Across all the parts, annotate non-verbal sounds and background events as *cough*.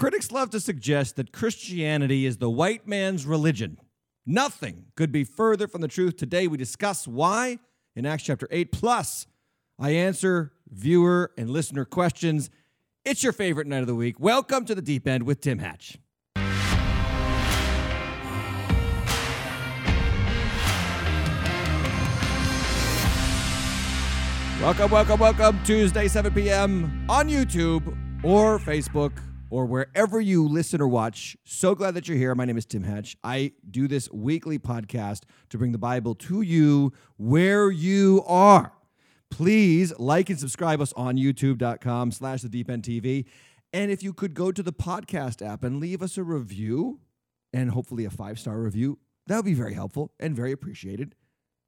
Critics love to suggest that Christianity is the white man's religion. Nothing could be further from the truth. Today we discuss why in Acts chapter 8. Plus, I answer viewer and listener questions. It's your favorite night of the week. Welcome to the Deep End with Tim Hatch. Welcome, welcome, welcome. Tuesday, 7 p.m. on YouTube or Facebook or wherever you listen or watch. So glad that you're here. My name is Tim Hatch. I do this weekly podcast to bring the Bible to you where you are. Please like and subscribe us on youtube.com slash the deep end TV. And if you could go to the podcast app and leave us a review and hopefully a five star review, that would be very helpful and very appreciated.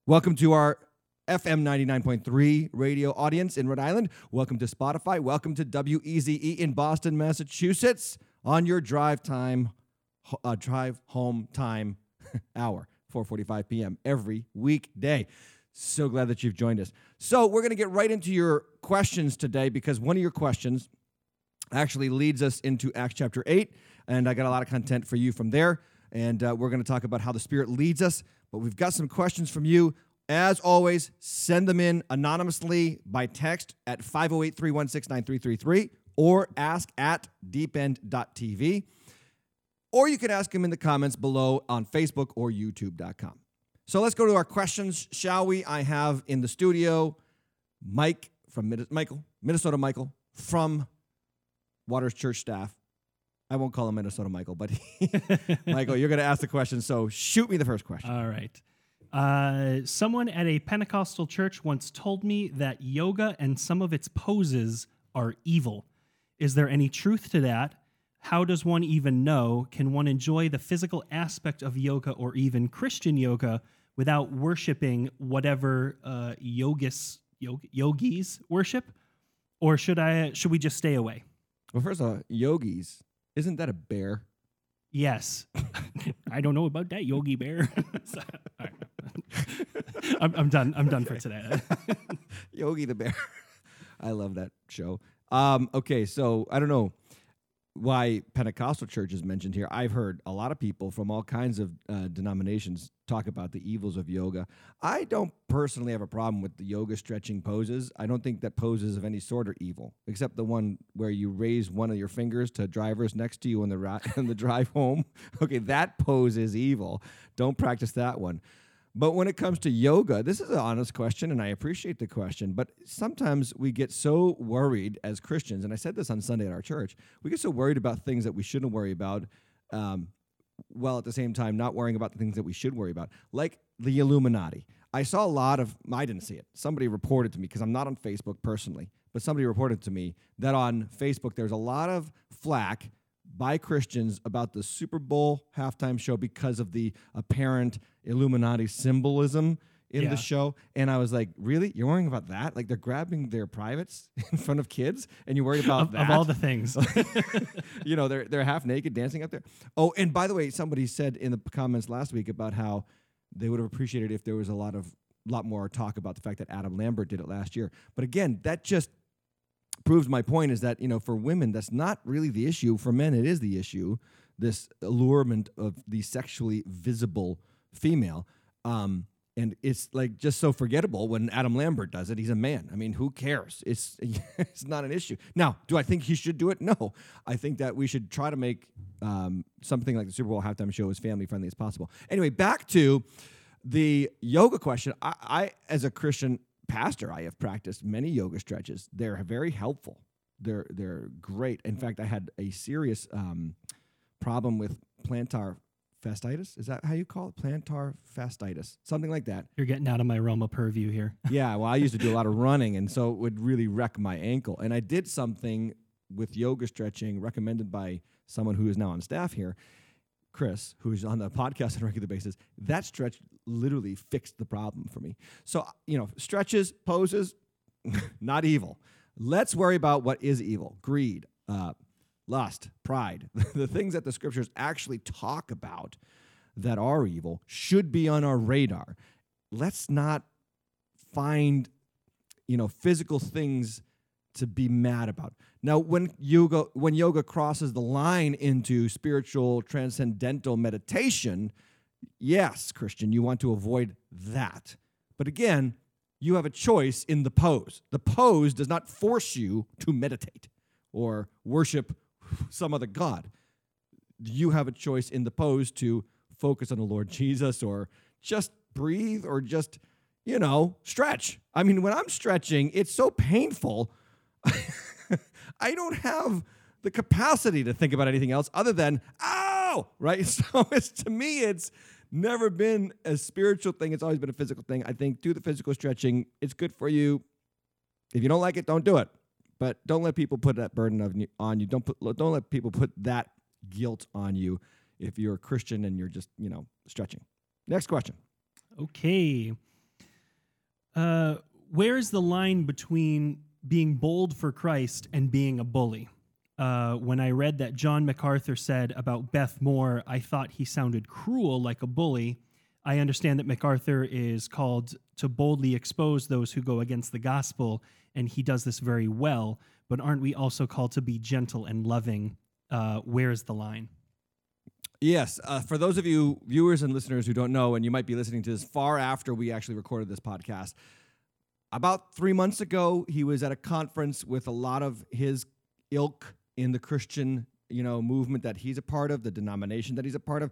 Welcome to our FM 99.3 radio audience in Rhode Island. Welcome to Spotify. Welcome to WEZE in Boston, Massachusetts on your drive time, uh, drive home time *laughs* hour, 4:45 p.m. every weekday. So glad that you've joined us. So we're going to get right into your questions today because one of your questions actually leads us into Acts chapter 8, and I got a lot of content for you from there. And uh, we're going to talk about how the Spirit leads us. But we've got some questions from you. As always, send them in anonymously by text at 508 316 9333 or ask at deepend.tv. Or you can ask them in the comments below on Facebook or YouTube.com. So let's go to our questions, shall we? I have in the studio Mike from Michael, Minnesota Michael from Waters Church staff. I won't call him Minnesota Michael, but *laughs* Michael, you're going to ask the question. So shoot me the first question. All right. Uh, someone at a Pentecostal church once told me that yoga and some of its poses are evil. Is there any truth to that? How does one even know? Can one enjoy the physical aspect of yoga or even Christian yoga without worshiping whatever uh, yogis yog- yogis worship, or should I should we just stay away? Well, first of all, yogis isn't that a bear? Yes, *laughs* I don't know about that Yogi Bear. *laughs* *laughs* I'm, I'm, done. I'm done for today. *laughs* Yogi the Bear. *laughs* I love that show. Um, okay, so I don't know why Pentecostal church is mentioned here. I've heard a lot of people from all kinds of uh, denominations talk about the evils of yoga. I don't personally have a problem with the yoga stretching poses. I don't think that poses of any sort are evil, except the one where you raise one of your fingers to drivers next to you on the ra- on the drive home. Okay, that pose is evil. Don't practice that one. But when it comes to yoga, this is an honest question, and I appreciate the question. But sometimes we get so worried as Christians, and I said this on Sunday at our church, we get so worried about things that we shouldn't worry about, um, while at the same time not worrying about the things that we should worry about, like the Illuminati. I saw a lot of, I didn't see it. Somebody reported to me, because I'm not on Facebook personally, but somebody reported to me that on Facebook there's a lot of flack by Christians about the Super Bowl halftime show because of the apparent Illuminati symbolism in yeah. the show. And I was like, really? You're worrying about that? Like they're grabbing their privates *laughs* in front of kids and you're worried about of, that? Of all the things. *laughs* you know, they're, they're half naked dancing up there. Oh, and by the way, somebody said in the comments last week about how they would have appreciated if there was a lot of lot more talk about the fact that Adam Lambert did it last year. But again, that just proves my point is that you know for women that's not really the issue for men it is the issue this allurement of the sexually visible female um, and it's like just so forgettable when Adam Lambert does it. He's a man. I mean, who cares? It's *laughs* it's not an issue. Now, do I think he should do it? No. I think that we should try to make um, something like the Super Bowl halftime show as family friendly as possible. Anyway, back to the yoga question. I, I as a Christian, pastor, I have practiced many yoga stretches. They're very helpful. They're they're great. In fact, I had a serious um, problem with plantar fasciitis. Is that how you call it? Plantar fasciitis, something like that. You're getting out of my realm of purview here. *laughs* yeah, well, I used to do a lot of running, and so it would really wreck my ankle. And I did something with yoga stretching recommended by someone who is now on staff here. Chris, who's on the podcast on a regular basis, that stretch literally fixed the problem for me. So, you know, stretches, poses, *laughs* not evil. Let's worry about what is evil greed, uh, lust, pride. *laughs* the things that the scriptures actually talk about that are evil should be on our radar. Let's not find, you know, physical things to be mad about. Now, when yoga when yoga crosses the line into spiritual transcendental meditation, yes, Christian, you want to avoid that. But again, you have a choice in the pose. The pose does not force you to meditate or worship some other god. You have a choice in the pose to focus on the Lord Jesus or just breathe or just, you know, stretch. I mean, when I'm stretching, it's so painful. *laughs* I don't have the capacity to think about anything else other than, ow, right? *laughs* So it's to me, it's never been a spiritual thing. It's always been a physical thing. I think do the physical stretching. It's good for you. If you don't like it, don't do it. But don't let people put that burden of, on you. Don't put, don't let people put that guilt on you if you're a Christian and you're just, you know, stretching. Next question. Okay. Uh, where's the line between being bold for Christ and being a bully? Uh, when I read that John MacArthur said about Beth Moore, I thought he sounded cruel like a bully. I understand that MacArthur is called to boldly expose those who go against the gospel, and he does this very well. But aren't we also called to be gentle and loving? Uh, where's the line? Yes. Uh, for those of you viewers and listeners who don't know, and you might be listening to this far after we actually recorded this podcast, about three months ago, he was at a conference with a lot of his ilk in the Christian, you know, movement that he's a part of, the denomination that he's a part of.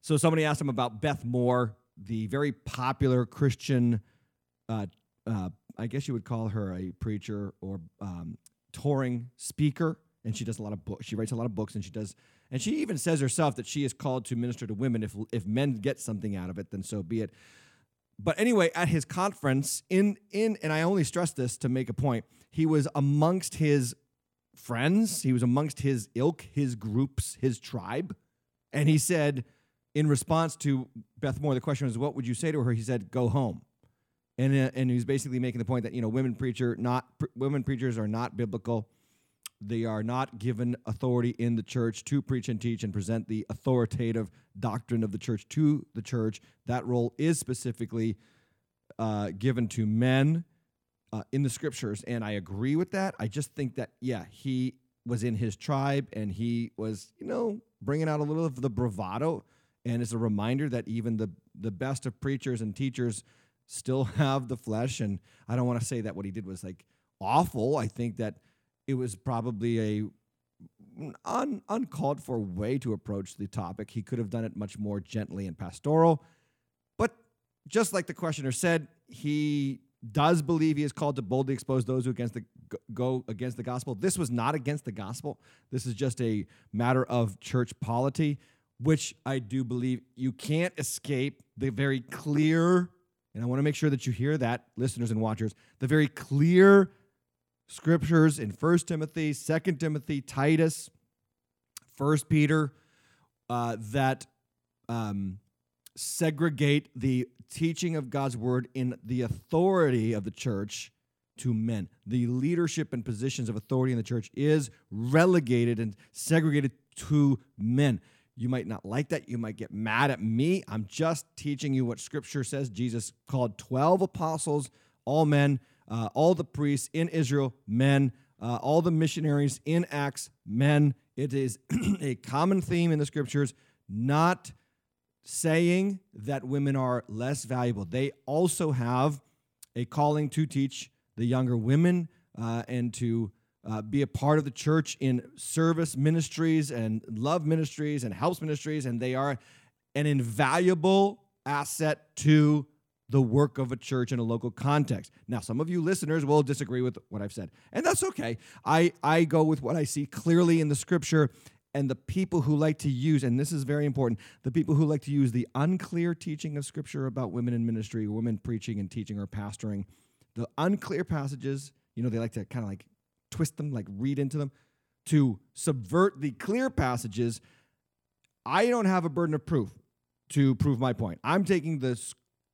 So somebody asked him about Beth Moore, the very popular Christian, uh, uh, I guess you would call her a preacher or um, touring speaker, and she does a lot of books. She writes a lot of books, and she does and she even says herself that she is called to minister to women. If, if men get something out of it, then so be it. But anyway, at his conference, in, in and I only stress this to make a point, he was amongst his friends, he was amongst his ilk, his groups, his tribe. And he said, in response to Beth Moore, the question was, what would you say to her? He said, go home. And, uh, and he was basically making the point that, you know, women preacher, not, pr- women preachers are not biblical they are not given authority in the church to preach and teach and present the authoritative doctrine of the church to the church. That role is specifically uh, given to men uh, in the scriptures. And I agree with that. I just think that, yeah, he was in his tribe and he was, you know, bringing out a little of the bravado. And it's a reminder that even the, the best of preachers and teachers still *laughs* have the flesh. And I don't want to say that what he did was like awful. I think that it was probably a mm, un, uncalled for way to approach the topic. He could have done it much more gently and pastoral. But just like the questioner said, he does believe he is called to boldly expose those who against the go against the gospel. This was not against the gospel. This is just a matter of church polity, which I do believe you can't escape the very clear, and I want to make sure that you hear that, listeners and watchers, the very clear scriptures in First Timothy, Second Timothy, Titus, First Peter uh, that um, segregate the teaching of God's word in the authority of the church to men. The leadership and positions of authority in the church is relegated and segregated to men. You might not like that. You might get mad at me. I'm just teaching you what scripture says. Jesus called 12 apostles, all men uh, all the priests in Israel, men, uh, all the missionaries in Acts, men. It is *clears throat* a common theme in the scriptures, not saying that women are less valuable. They also have a calling to teach the younger women uh, and to uh, be a part of the church in service ministries and love ministries and helps ministries, and they are an invaluable asset to the work of a church in a local context. Now, some of you listeners will disagree with what I've said, and that's okay. I, I go with what I see clearly in the scripture, and the people who like to use, and this is very important, the people who like to use the unclear teaching of scripture about women in ministry, women preaching and teaching or pastoring, the unclear passages, you know, they like to kind of like twist them, like read into them to subvert the clear passages. I don't have a burden of proof to prove my point. I'm taking the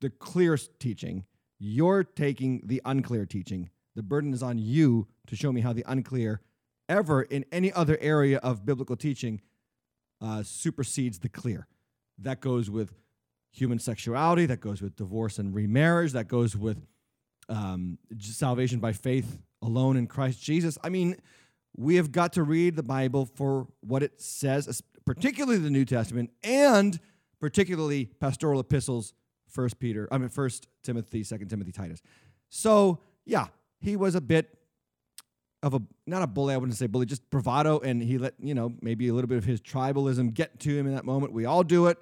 the clear teaching. You're taking the unclear teaching. The burden is on you to show me how the unclear, ever in any other area of biblical teaching, uh, supersedes the clear. That goes with human sexuality, that goes with divorce and remarriage, that goes with um, salvation by faith alone in Christ Jesus. I mean, we have got to read the Bible for what it says, particularly the New Testament and particularly pastoral epistles, First Peter, I mean First Timothy, Second Timothy, Titus. So yeah, he was a bit of a not a bully, I wouldn't say bully, just bravado, and he let you know maybe a little bit of his tribalism get to him in that moment. We all do it.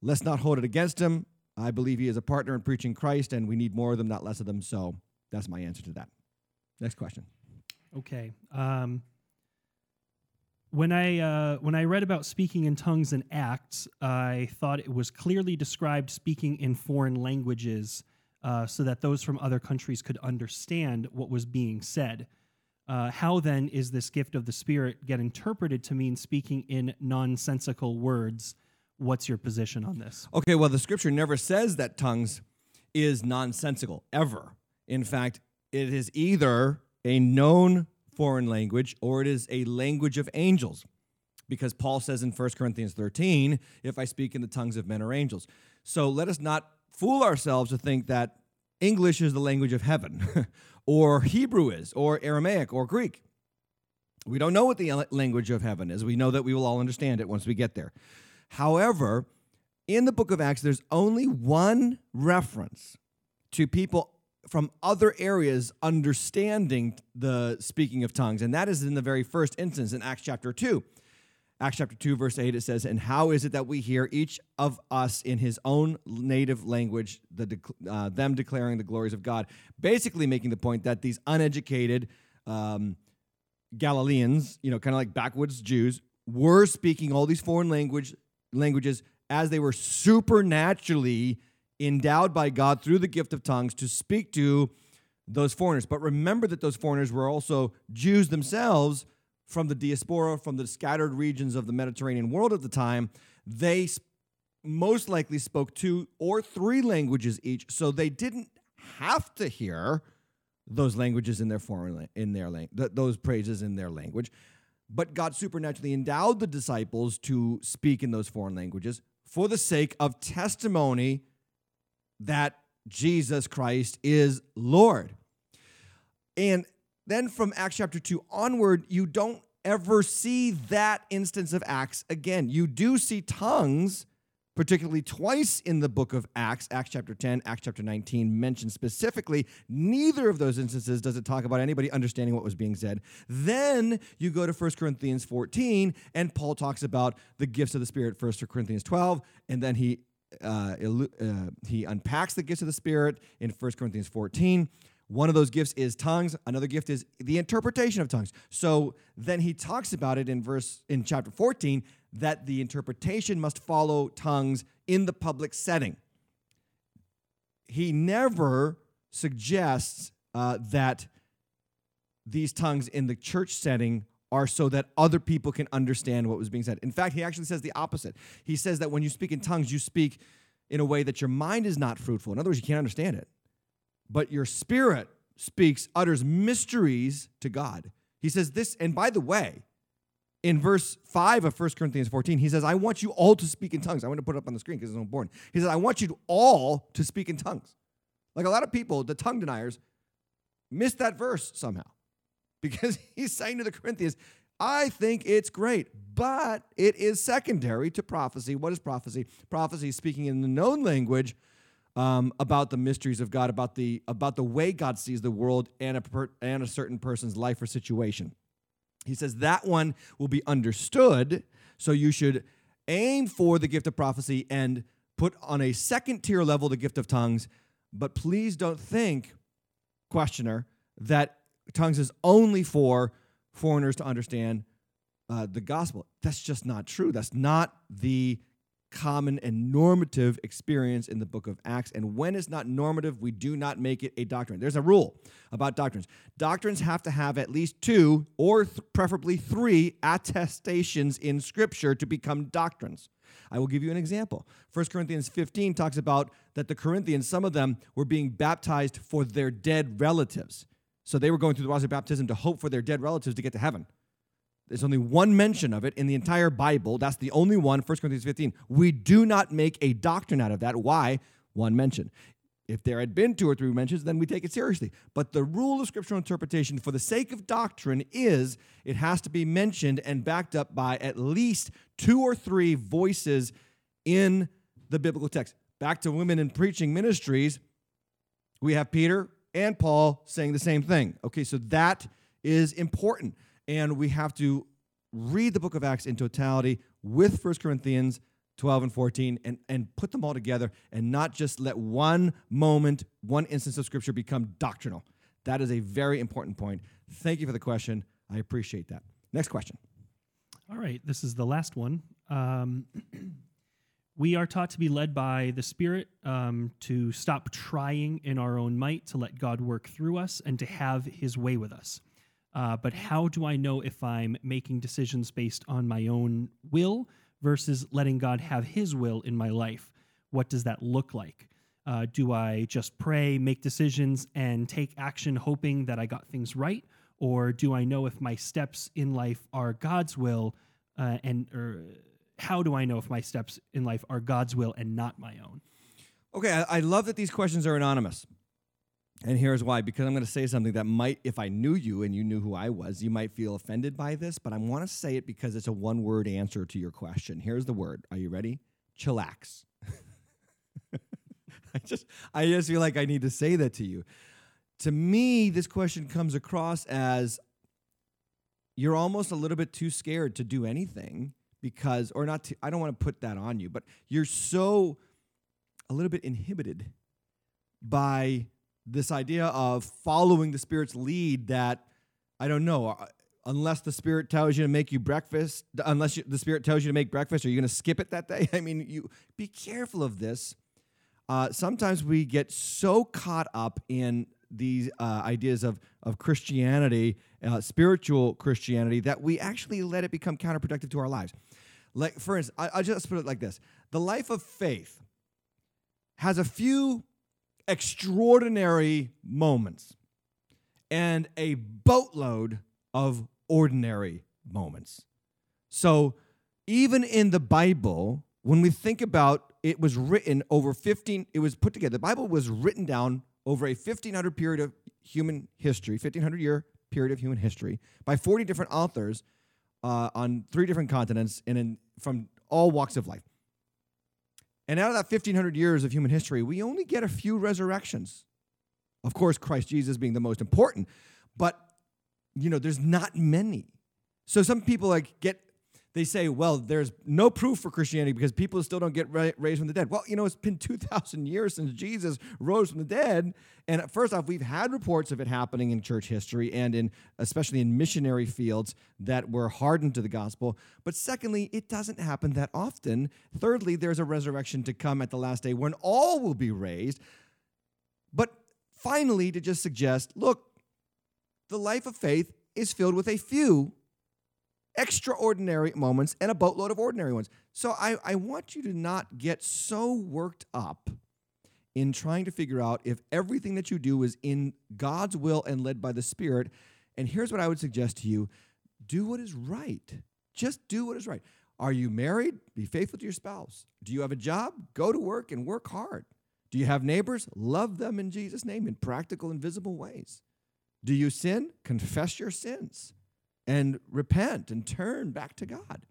Let's not hold it against him. I believe he is a partner in preaching Christ, and we need more of them, not less of them. So that's my answer to that. Next question. Okay. Um, when I uh, when I read about speaking in tongues in Acts, I thought it was clearly described speaking in foreign languages, uh, so that those from other countries could understand what was being said. Uh, how then is this gift of the Spirit get interpreted to mean speaking in nonsensical words? What's your position on this? Okay, well, the scripture never says that tongues is nonsensical, ever. In fact, it is either a known foreign language or it is a language of angels. Because Paul says in 1 Corinthians 13, if I speak in the tongues of men or angels. So let us not fool ourselves to think that English is the language of heaven, *laughs* or Hebrew is, or Aramaic, or Greek. We don't know what the language of heaven is. We know that we will all understand it once we get there. However, in the book of Acts, there's only one reference to people from other areas understanding the speaking of tongues, and that is in the very first instance in Acts chapter 2. Acts chapter 2, verse 8, it says, And how is it that we hear each of us in his own native language, the, uh, them declaring the glories of God? Basically, making the point that these uneducated um, Galileans, you know, kind of like backwoods Jews, were speaking all these foreign language languages as they were supernaturally endowed by God through the gift of tongues to speak to those foreigners. But remember that those foreigners were also Jews themselves from the diaspora, from the scattered regions of the Mediterranean world at the time. They most likely spoke two or three languages each, so they didn't have to hear those languages in their foreign in their language, those praises in their language. But God supernaturally endowed the disciples to speak in those foreign languages for the sake of testimony that Jesus Christ is Lord. And then from Acts chapter 2 onward, you don't ever see that instance of Acts again. You do see tongues particularly twice in the book of Acts, Acts chapter 10, Acts chapter 19, mentioned specifically. Neither of those instances does it talk about anybody understanding what was being said. Then you go to 1 Corinthians 14, and Paul talks about the gifts of the Spirit, 1 Corinthians 12, and then he uh, uh, he unpacks the gifts of the Spirit in 1 Corinthians 14. One of those gifts is tongues. Another gift is the interpretation of tongues. So then he talks about it in verse in chapter 14 that the interpretation must follow tongues in the public setting. He never suggests uh, that these tongues in the church setting are so that other people can understand what was being said. In fact, he actually says the opposite. He says that when you speak in tongues, you speak in a way that your mind is not fruitful. In other words, you can't understand it. But your spirit speaks, utters mysteries to God. He says this, and by the way, in verse 5 of 1 Corinthians 14, he says, I want you all to speak in tongues. I want to put it up on the screen because it's important. He says, I want you all to speak in tongues. Like a lot of people, the tongue deniers, miss that verse somehow because *laughs* he's saying to the Corinthians, I think it's great, but it is secondary to prophecy. What is prophecy? Prophecy is speaking in the known language um, about the mysteries of God, about the, about the way God sees the world and a, per, and a certain person's life or situation. He says that one will be understood. So you should aim for the gift of prophecy and put on a second tier level the gift of tongues. But please don't think, questioner, that tongues is only for foreigners to understand uh, the gospel. That's just not true. That's not the common and normative experience in the book of Acts. And when it's not normative, we do not make it a doctrine. There's a rule about doctrines. Doctrines have to have at least two or th- preferably three attestations in Scripture to become doctrines. I will give you an example. 1 Corinthians 15 talks about that the Corinthians, some of them were being baptized for their dead relatives. So they were going through the waters of baptism to hope for their dead relatives to get to heaven. There's only one mention of it in the entire Bible. That's the only one, 1 Corinthians 15. We do not make a doctrine out of that. Why? One mention. If there had been two or three mentions, then we take it seriously. But the rule of scriptural interpretation, for the sake of doctrine, is it has to be mentioned and backed up by at least two or three voices in the biblical text. Back to women in preaching ministries, we have Peter and Paul saying the same thing. Okay, so that is important. And we have to read the book of Acts in totality with 1 Corinthians 12 and 14 and, and put them all together and not just let one moment, one instance of scripture become doctrinal. That is a very important point. Thank you for the question. I appreciate that. Next question. All right, this is the last one. Um, *clears throat* we are taught to be led by the Spirit, um, to stop trying in our own might, to let God work through us, and to have His way with us. Uh, but how do I know if I'm making decisions based on my own will versus letting God have His will in my life? What does that look like? Uh, do I just pray, make decisions, and take action hoping that I got things right? Or do I know if my steps in life are God's will uh, and or how do I know if my steps in life are God's will and not my own? Okay, I, I love that these questions are anonymous. And here's why because I'm going to say something that might, if I knew you and you knew who I was, you might feel offended by this, but I want to say it because it's a one word answer to your question. Here's the word. Are you ready? Chillax. *laughs* I just I just feel like I need to say that to you. To me, this question comes across as you're almost a little bit too scared to do anything because or not to, I don't want to put that on you, but you're so a little bit inhibited by this idea of following the spirit's lead that I don't know uh, unless the spirit tells you to make you breakfast unless you, the spirit tells you to make breakfast are you going to skip it that day *laughs* I mean you be careful of this uh, sometimes we get so caught up in these uh, ideas of, of Christianity, uh, spiritual Christianity, that we actually let it become counterproductive to our lives. Like, for instance, I, I'll just put it like this the life of faith has a few extraordinary moments and a boatload of ordinary moments. So, even in the Bible, when we think about it was written over 15 it was put together the bible was written down over a 1500 period of human history 1500 year period of human history by 40 different authors uh, on three different continents and in, from all walks of life. And out of that 1500 years of human history we only get a few resurrections. Of course christ jesus being the most important but you know there's not many. So some people like get they say, well, there's no proof for Christianity because people still don't get ra- raised from the dead. Well, you know, it's been 2,000 years since Jesus rose from the dead. And first off, we've had reports of it happening in church history and in especially in missionary fields that were hardened to the gospel. But secondly, it doesn't happen that often. Thirdly, there's a resurrection to come at the last day when all will be raised. But finally, to just suggest, look, the life of faith is filled with a few extraordinary moments and a boatload of ordinary ones. So I, I want you to not get so worked up in trying to figure out if everything that you do is in God's will and led by the Spirit. And here's what I would suggest to you do what is right. Just do what is right. Are you married? Be faithful to your spouse. Do you have a job? Go to work and work hard. Do you have neighbors? Love them in Jesus' name in practical and visible ways. Do you sin? Confess your sins and repent and turn back to God.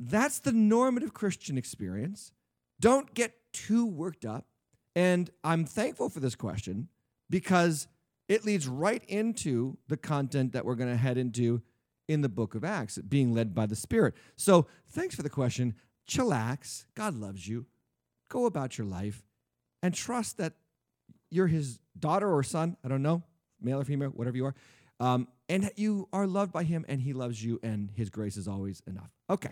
That's the normative Christian experience. Don't get too worked up. And I'm thankful for this question because it leads right into the content that we're going to head into in the book of Acts, being led by the Spirit. So thanks for the question. Chillax. God loves you. Go about your life and trust that you're his daughter or son. I don't know, male or female, whatever you are. Um, and you are loved by him and he loves you and his grace is always enough. Okay.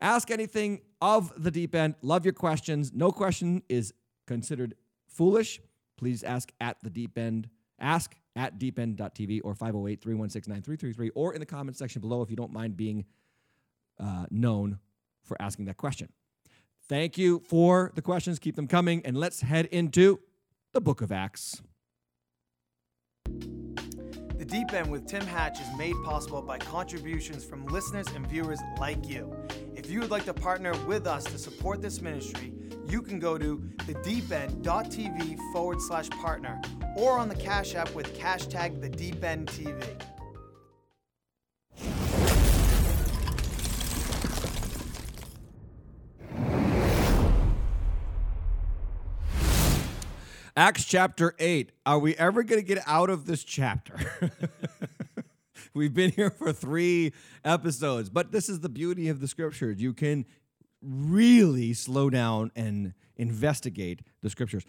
Ask anything of the deep end. Love your questions. No question is considered foolish. Please ask at the deep end. Ask at deepend.tv or 508 316 9333 or in the comment section below if you don't mind being uh, known for asking that question. Thank you for the questions. Keep them coming. And let's head into the book of Acts. The Deep End with Tim Hatch is made possible by contributions from listeners and viewers like you. If you would like to partner with us to support this ministry, you can go to thedeepend.tv forward slash partner or on the Cash App with hashtag thedeependtv. Acts chapter 8. Are we ever going to get out of this chapter? *laughs* We've been here for three episodes, but this is the beauty of the scriptures. You can really slow down and investigate the scriptures.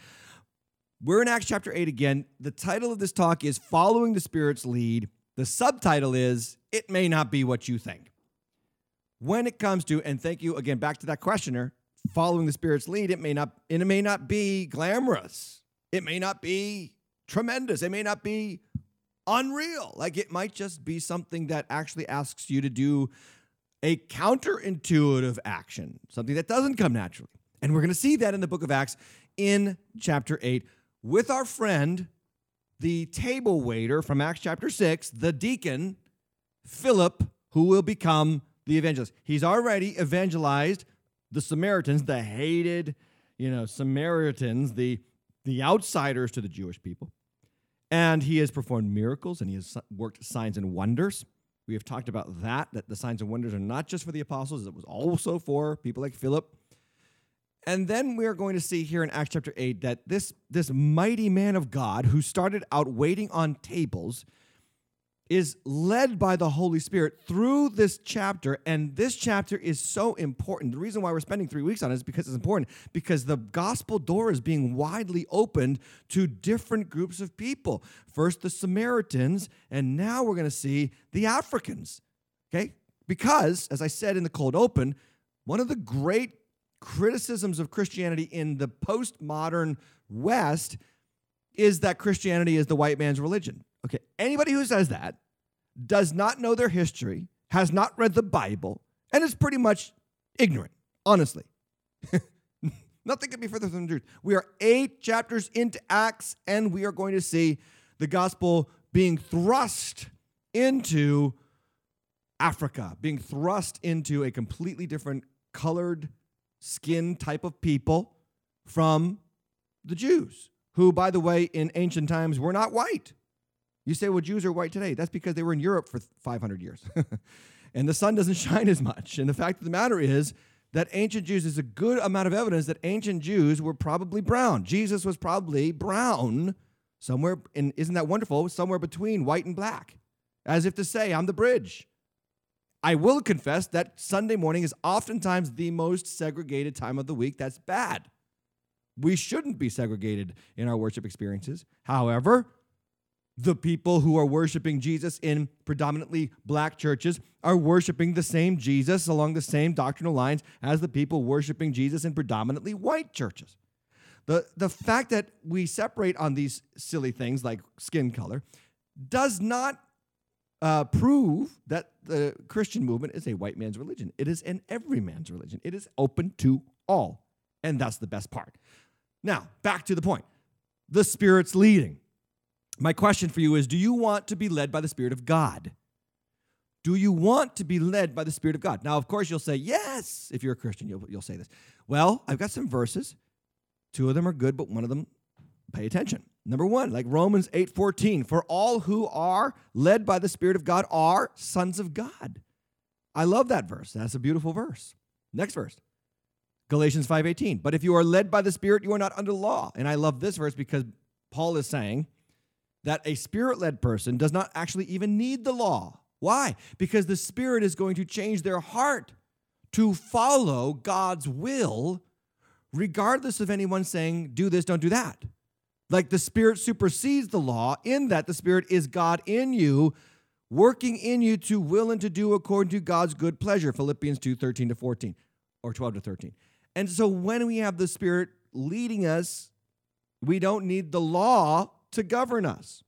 We're in Acts chapter 8 again. The title of this talk is Following the Spirit's Lead. The subtitle is It May Not Be What You Think. When it comes to, and thank you again back to that questioner, following the Spirit's lead, it may not, and it may not be glamorous. It may not be tremendous. It may not be unreal. Like it might just be something that actually asks you to do a counterintuitive action, something that doesn't come naturally. And we're going to see that in the book of Acts in chapter 8 with our friend, the table waiter from Acts chapter 6, the deacon, Philip, who will become the evangelist. He's already evangelized the Samaritans, the hated, you know, Samaritans, the the outsiders to the Jewish people. And he has performed miracles and he has worked signs and wonders. We have talked about that, that the signs and wonders are not just for the apostles, it was also for people like Philip. And then we are going to see here in Acts chapter 8 that this, this mighty man of God who started out waiting on tables is led by the Holy Spirit through this chapter. And this chapter is so important. The reason why we're spending three weeks on it is because it's important, because the gospel door is being widely opened to different groups of people. First, the Samaritans, and now we're going to see the Africans. Okay? Because, as I said in the cold open, one of the great criticisms of Christianity in the postmodern West is that Christianity is the white man's religion. Okay, anybody who says that does not know their history, has not read the Bible, and is pretty much ignorant, honestly. *laughs* Nothing could be further from the truth. We are eight chapters into Acts, and we are going to see the gospel being thrust into Africa, being thrust into a completely different colored skin type of people from the Jews, who, by the way, in ancient times were not white. You say, well, Jews are white today. That's because they were in Europe for 500 years. *laughs* and the sun doesn't *laughs* shine as much. And the fact of the matter is that ancient Jews is a good amount of evidence that ancient Jews were probably brown. Jesus was probably brown somewhere, and isn't that wonderful? Somewhere between white and black, as if to say, I'm the bridge. I will confess that Sunday morning is oftentimes the most segregated time of the week. That's bad. We shouldn't be segregated in our worship experiences. However, the people who are worshiping Jesus in predominantly black churches are worshiping the same Jesus along the same doctrinal lines as the people worshiping Jesus in predominantly white churches. The, the fact that we separate on these silly things like skin color does not uh, prove that the Christian movement is a white man's religion. It is an every man's religion. It is open to all. And that's the best part. Now, back to the point the Spirit's leading. My question for you is Do you want to be led by the Spirit of God? Do you want to be led by the Spirit of God? Now, of course, you'll say, Yes. If you're a Christian, you'll, you'll say this. Well, I've got some verses. Two of them are good, but one of them, pay attention. Number one, like Romans 8 14, for all who are led by the Spirit of God are sons of God. I love that verse. That's a beautiful verse. Next verse. Galatians 5:18. But if you are led by the Spirit, you are not under law. And I love this verse because Paul is saying, that a spirit led person does not actually even need the law. Why? Because the Spirit is going to change their heart to follow God's will, regardless of anyone saying, do this, don't do that. Like the Spirit supersedes the law, in that the Spirit is God in you, working in you to will and to do according to God's good pleasure. Philippians 2 13 to 14, or 12 to 13. And so when we have the Spirit leading us, we don't need the law to govern us.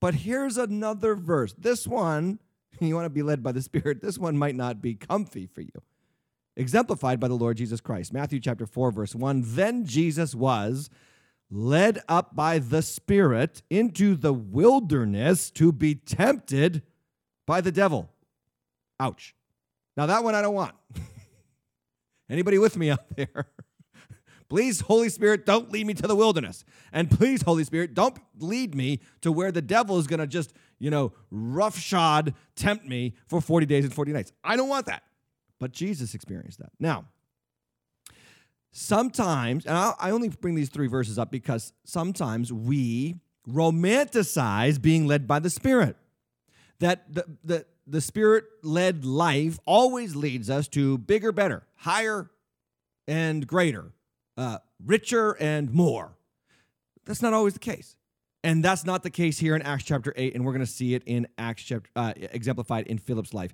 But here's another verse. This one, *laughs* you want to be led by the Spirit, this one might not be comfy for you. Exemplified by the Lord Jesus Christ. Matthew chapter 4, verse 1. Then Jesus was led up by the Spirit into the wilderness to be tempted by the devil. Ouch. Now, that one I don't want. *laughs* Anybody with me out there? Please, Holy Spirit, don't lead me to the wilderness. And please, Holy Spirit, don't lead me to where the devil is going to just, you know, roughshod tempt me for 40 days and 40 nights. I don't want that. But Jesus experienced that. Now, sometimes, and I, only bring these three verses up because sometimes we romanticize being led by the Spirit. That the, the, the Spirit led life always leads us to bigger, better, higher, and greater, uh, richer, and more. That's not always the case. And that's not the case here in Acts chapter 8, and we're going to see it in Acts chapter, uh, exemplified in Philip's life.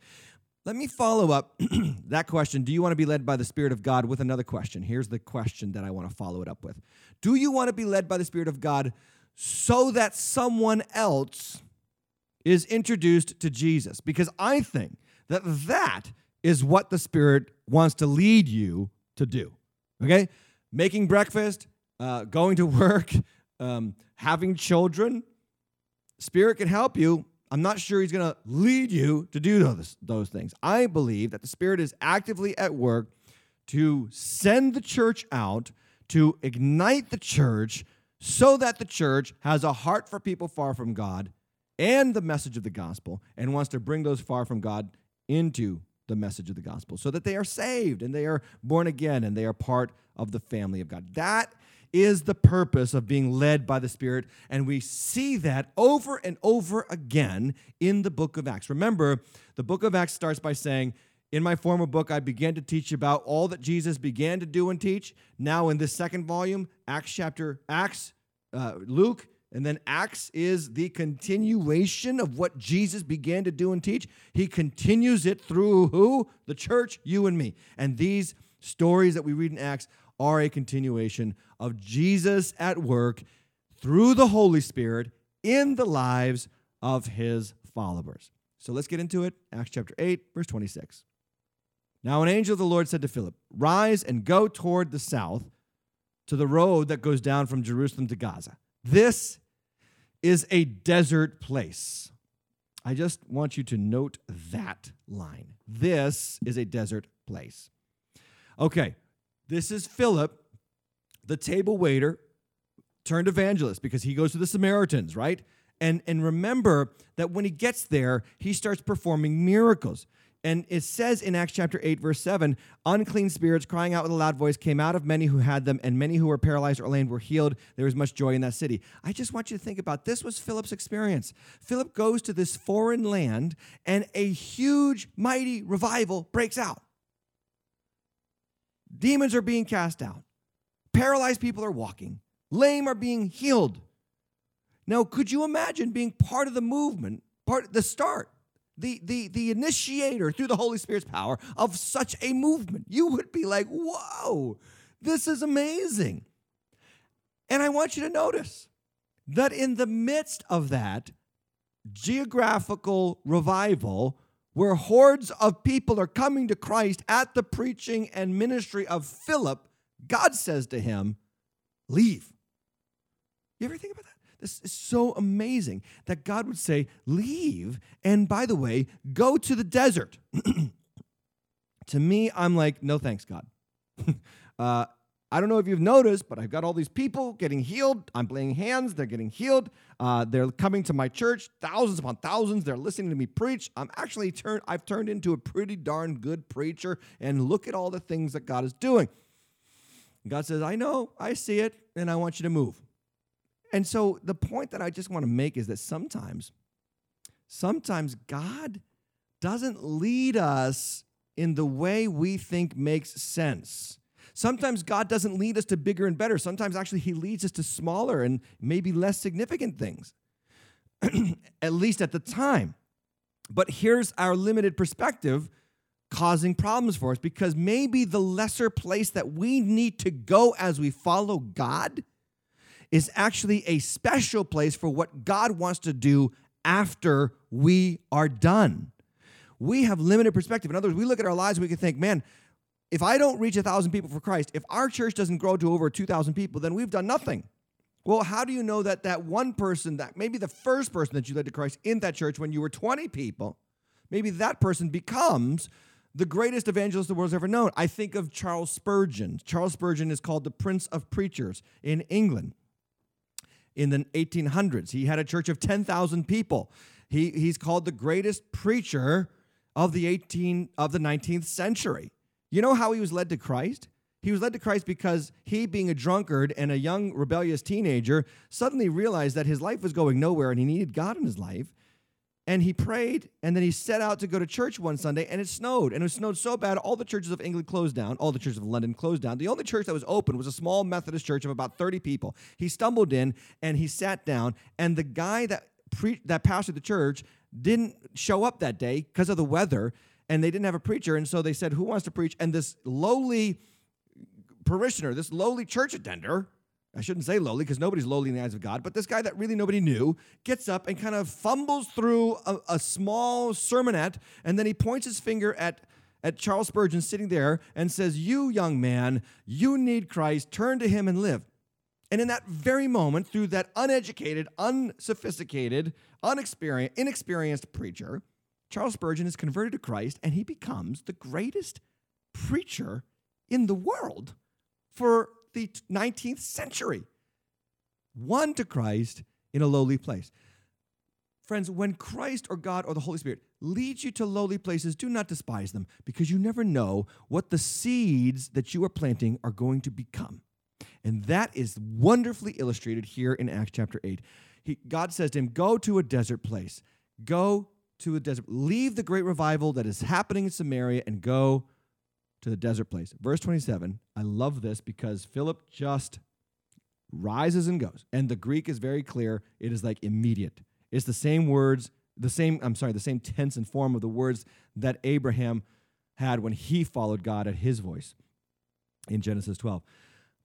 Let me follow up *clears throat* that question. Do you want to be led by the Spirit of God with another question? Here's the question that I want to follow it up with Do you want to be led by the Spirit of God so that someone else is introduced to Jesus? Because I think that that is what the Spirit wants to lead you to do. Okay? Making breakfast, uh, going to *laughs* work, um, having children. Spirit can help you I'm not sure he's going to lead you to do those, those things. I believe that the Spirit is actively at work to send the church out, to ignite the church, so that the church has a heart for people far from God and the message of the gospel and wants to bring those far from God into the message of the gospel so that they are saved and they are born again and they are part of the family of God. That is the purpose of being led by the Spirit. And we see that over and over again in the book of Acts. Remember, the book of Acts starts by saying, in my former book, I began to teach about all that Jesus began to do and teach. Now, in this second volume, Acts chapter, Acts, uh, Luke, and then Acts is the continuation of what Jesus began to do and teach. He continues it through who? The church, you and me. And these stories that we read in Acts are a continuation of Jesus at work through the Holy Spirit in the lives of his followers. So let's get into it. Acts chapter 8, verse 26. Now, an angel of the Lord said to Philip, Rise and go toward the south to the road that goes down from Jerusalem to Gaza. This is a desert place. I just want you to note that line. This is a desert place. Okay, this is Philip, the table waiter turned evangelist because he goes to the Samaritans, right? And, and remember that when he gets there, he starts performing miracles. And it says in Acts chapter 8, verse 7 unclean spirits crying out with a loud voice came out of many who had them, and many who were paralyzed or lame were healed. There was much joy in that city. I just want you to think about this was Philip's experience. Philip goes to this foreign land, and a huge, mighty revival breaks out. Demons are being cast out. Paralyzed people are walking. Lame are being healed. Now, could you imagine being part of the movement, part of the start, the, the, the initiator through the Holy Spirit's power of such a movement? You would be like, whoa, this is amazing. And I want you to notice that in the midst of that geographical revival, where hordes of people are coming to Christ at the preaching and ministry of Philip, God says to him, Leave. You ever think about that? This is so amazing that God would say, Leave. And by the way, go to the desert. *clears throat* to me, I'm like, No thanks, God. *laughs* uh, I don't know if you've noticed, but I've got all these people getting healed. I'm laying hands, they're getting healed. Uh, they're coming to my church, thousands upon thousands. They're listening to me preach. I'm actually turned, I've turned into a pretty darn good preacher. And look at all the things that God is doing. God says, I know, I see it, and I want you to move. And so the point that I just want to make is that sometimes, sometimes God doesn't lead us in the way we think makes sense. Sometimes God doesn't lead us to bigger and better. Sometimes actually He leads us to smaller and maybe less significant things, *clears throat* at least at the time. But here's our limited perspective causing problems for us because maybe the lesser place that we need to go as we follow God is actually a special place for what God wants to do after we are done. We have limited perspective. In other words, we look at our lives, we can think, man, if I don't reach a thousand people for Christ, if our church doesn't grow to over 2,000 people, then we've done nothing. Well, how do you know that that one person, that maybe the first person that you led to Christ in that church when you were 20 people, maybe that person becomes the greatest evangelist the world's ever known. I think of Charles Spurgeon. Charles Spurgeon is called the Prince of Preachers in England in the 1800s. He had a church of 10,000 people. He, he's called the greatest preacher of the 18 of the 19th century. You know how he was led to Christ? He was led to Christ because he, being a drunkard and a young rebellious teenager, suddenly realized that his life was going nowhere and he needed God in his life. And he prayed, and then he set out to go to church one Sunday, and it snowed. And it snowed so bad, all the churches of England closed down, all the churches of London closed down. The only church that was open was a small Methodist church of about 30 people. He stumbled in and he sat down, and the guy that pre- that pastored the church didn't show up that day because of the weather, and they didn't have a preacher. And so they said, Who wants to preach? And this lowly parishioner, this lowly church attender, I shouldn't say lowly because nobody's lowly in the eyes of God, but this guy that really nobody knew gets up and kind of fumbles through a, a, small sermonette, and then he points his finger at, at Charles Spurgeon sitting there and says, You, young man, you need Christ, turn to him and live. And in that very moment, through that uneducated, unsophisticated, unexperienced, inexperienced preacher, Charles Spurgeon is converted to Christ and he becomes the greatest preacher in the world for the 19th century. Won to Christ in a lowly place. Friends, when Christ or God or the Holy Spirit leads you to lowly places, do not despise them because you never know what the seeds that you are planting are going to become. And that is wonderfully illustrated here in Acts chapter 8. He, God says to him, Go to a desert place. Go to a desert. Leave the great revival that is happening in Samaria and go to the desert place. Verse 27, I love this because Philip just rises and goes. And the Greek is very clear. It is like immediate. It's the same words, the same, I'm sorry, the same tense and form of the words that Abraham had when he followed God at his voice in Genesis 12.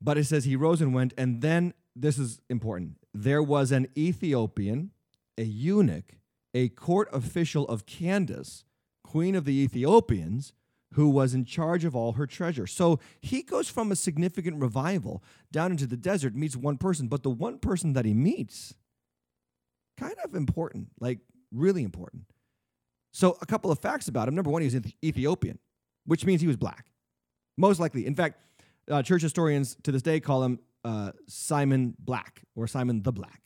But it says he rose and went, and then this is important. There was an Ethiopian, a eunuch, a court official of Candace, queen of the Ethiopians, who was in charge of all her treasure. So he goes from a significant revival down into the desert, meets one person, but the one person that he meets, kind of important, like really important. So a couple of facts about him. Number one, he was Ethiopian, which means he was black. Most likely. In fact, uh, church historians to this day call him uh, Simon Black or Simon the Black.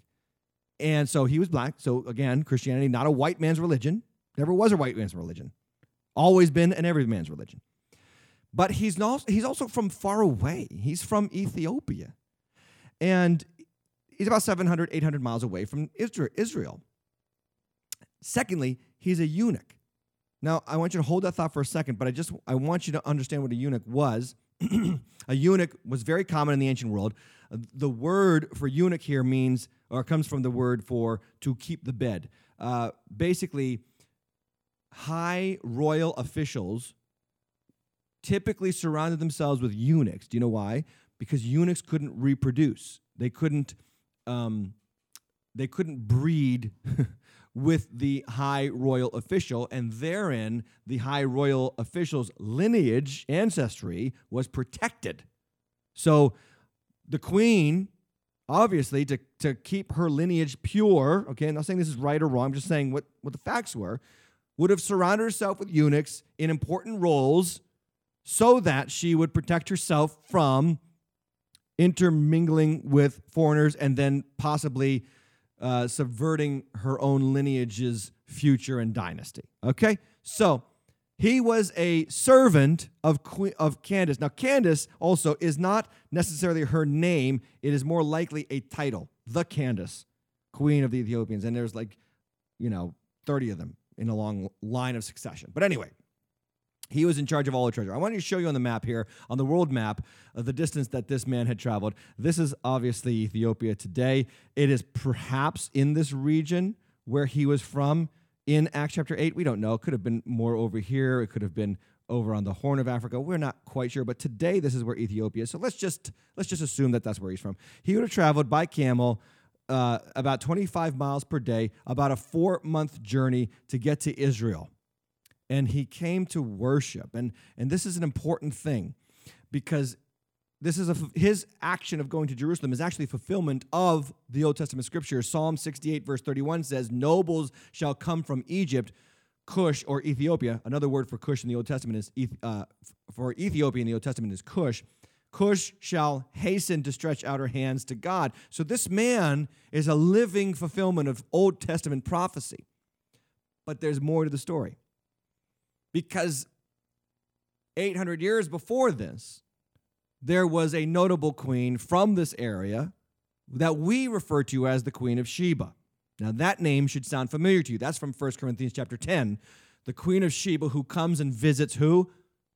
And so he was black. So again, Christianity, not a white man's religion, never was a white man's religion always been an every man's religion. But he's not, he's also from far away. He's from Ethiopia. And he's about 700, 800 miles away from Israel. Secondly, he's a eunuch. Now, I want you to hold that thought for a second, but I just I want you to understand what a eunuch was. *clears throat* a eunuch was very common in the ancient world. The word for eunuch here means, or comes from the word for to keep the bed. Uh, basically, high royal officials typically surrounded themselves with eunuchs. Do you know why? Because eunuchs couldn't reproduce. They couldn't. Um, they couldn't breed *laughs* with the high royal official, and therein the high royal official's lineage, ancestry, was protected. So the queen, obviously, to, to keep her lineage pure, okay, I'm not saying this is right or wrong, I'm just saying what, what the facts were would have surrounded herself with eunuchs in important roles so that she would protect herself from intermingling with foreigners and then possibly uh, subverting her own lineage's future and dynasty. Okay? So he was a servant of, Queen, of Candace. Now, Candace also is not necessarily her name, it is more likely a title, the Candace, Queen of the Ethiopians. And there's like, you know, 30 of them in a long line of succession. But anyway, he was in charge of all the treasure. I want to show you on the map here, on the world map, uh, the distance that this man had traveled. This is obviously Ethiopia today. It is perhaps in this region where he was from in Acts chapter 8. We don't know. It could have been more over here. It could have been over on the Horn of Africa. We're not quite sure, but today this is where Ethiopia is. So let's just let's just assume that that's where he's from. He would have traveled by camel uh, about 25 miles per day, about a four month journey to get to Israel. And he came to worship. And, and this is an important thing because this is a, his action of going to Jerusalem is actually fulfillment of the Old Testament scripture. Psalm 68, verse 31 says, Nobles shall come from Egypt, Cush or Ethiopia. Another word for Cush in the Old Testament is uh, for Ethiopia in the Old Testament is Cush. Cush shall hasten to stretch out her hands to God. So this man is a living fulfillment of Old Testament prophecy. But there's more to the story. Because 800 years before this, there was a notable queen from this area that we refer to as the Queen of Sheba. Now that name should sound familiar to you. That's from 1 Corinthians chapter 10. The Queen of Sheba who comes and visits who?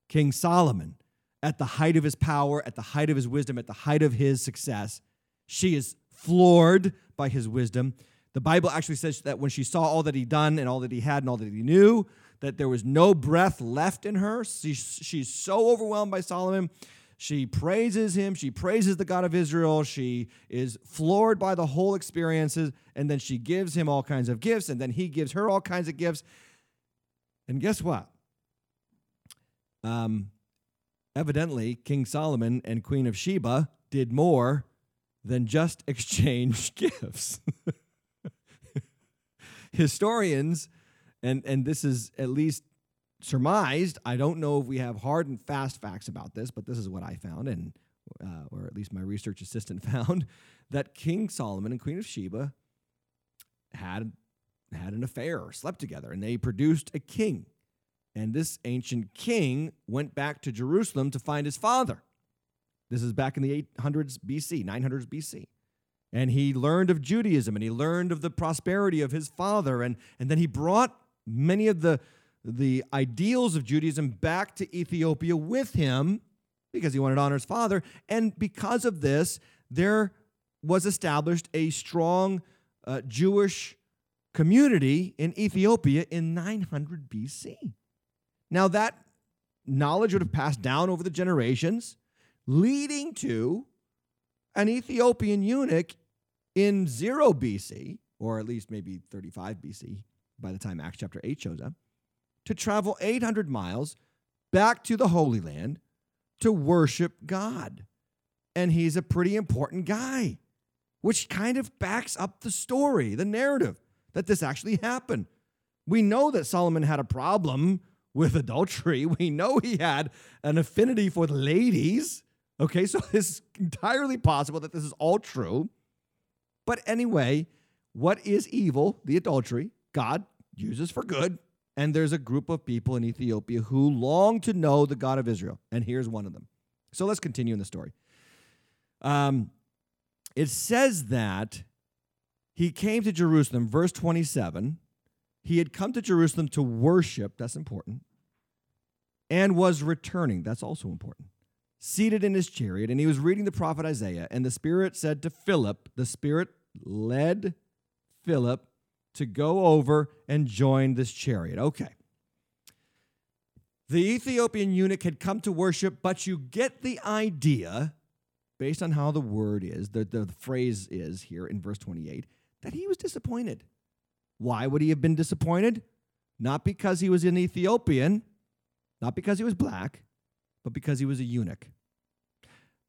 King Solomon at the height of his power, at the height of his wisdom, at the height of his success. She is floored by his wisdom. The Bible actually says that when she saw all that he done and all that he had and all that he knew, that there was no breath left in her. She, she's so overwhelmed by Solomon. She praises him. She praises the God of Israel. She is floored by the whole experiences. And then she gives him all kinds of gifts. And then he gives her all kinds of gifts. And guess what? Um, evidently, King Solomon and Queen of Sheba did more than just *laughs* exchange *laughs* gifts. Historians, and, and this is at least surmised, I don't know if we have hard and fast facts about this, but this is what I found, and uh, or at least my research assistant *laughs* found, that King Solomon and Queen of Sheba had had an affair, slept together, and they produced a king. And this ancient king went back to Jerusalem to find his father. This is back in the 800s BC, 900s BC. And he learned of Judaism and he learned of the prosperity of his father. And, and then he brought many of the, the ideals of Judaism back to Ethiopia with him because he wanted to honor his father. And because of this, there was established a strong uh, Jewish community in Ethiopia in 900 BC. Now, that knowledge would have passed down over the generations, leading to an Ethiopian eunuch in 0 BC, or at least maybe 35 BC by the time Acts chapter 8 shows up, to travel 800 miles back to the Holy Land to worship God. And he's a pretty important guy, which kind of backs up the story, the narrative that this actually happened. We know that Solomon had a problem with adultery. *laughs* We know he had an affinity for the ladies. Okay, so *laughs* it's entirely possible that this is all true. But anyway, what is evil, the adultery, God uses for good. And there's a group of people in Ethiopia who long to know the God of Israel. And here's one of them. So let's continue in the story. Um, it says that he came to Jerusalem, verse 27. He had come to Jerusalem to worship, that's important, and was returning, that's also important, seated in his chariot, and he was reading the prophet Isaiah. And the Spirit said to Philip, the Spirit led Philip to go over and join this chariot. Okay. The Ethiopian eunuch had come to worship, but you get the idea, based on how the word is, the, the phrase is here in verse 28, that he was disappointed. Why would he have been disappointed? Not because he was an Ethiopian, not because he was black, but because he was a eunuch.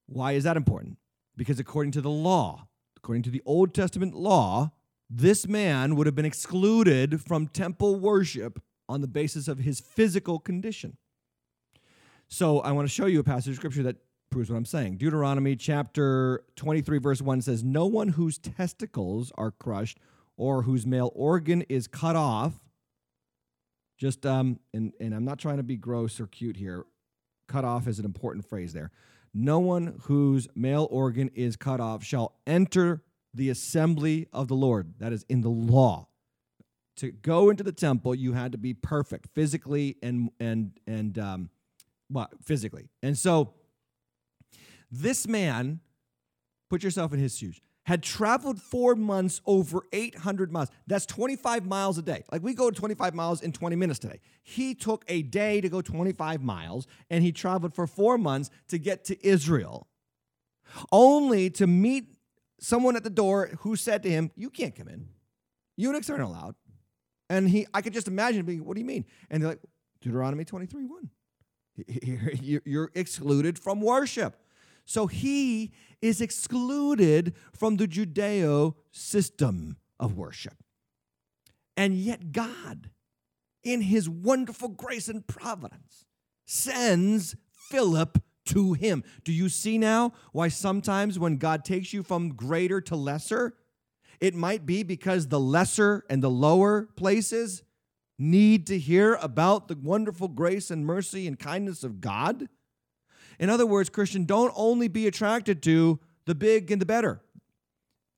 Why is that important? Because according to the law, according to the Old Testament law, this man would have been excluded from temple worship on the basis of his physical condition. So I want to show you a passage of scripture that proves what I'm saying. Deuteronomy chapter 23, verse 1 says, No one whose testicles are crushed or whose male organ is cut off, just, um, and, and I'm not trying to be gross or cute here. Cut off is an important phrase there. No one whose male organ is cut off shall enter the assembly of the Lord. That is in the law. To go into the temple, you had to be perfect physically and and and um, well, physically. And so, this man, put yourself in his shoes, had traveled four months over 800 miles. That's 25 miles a day. Like we go 25 miles in 20 minutes today. He took a day to go 25 miles, and he traveled for four months to get to Israel, only to meet someone at the door who said to him, You can't come in. Eunuchs aren't allowed. And he, I could just imagine being, What do you mean? And they're like, Deuteronomy 23 1. You're excluded from worship. So he is excluded from the Judeo system of worship. And yet, God, in his wonderful grace and providence, sends Philip to him. Do you see now why sometimes when God takes you from greater to lesser, it might be because the lesser and the lower places need to hear about the wonderful grace and mercy and kindness of God? In other words, Christian, don't only be attracted to the big and the better,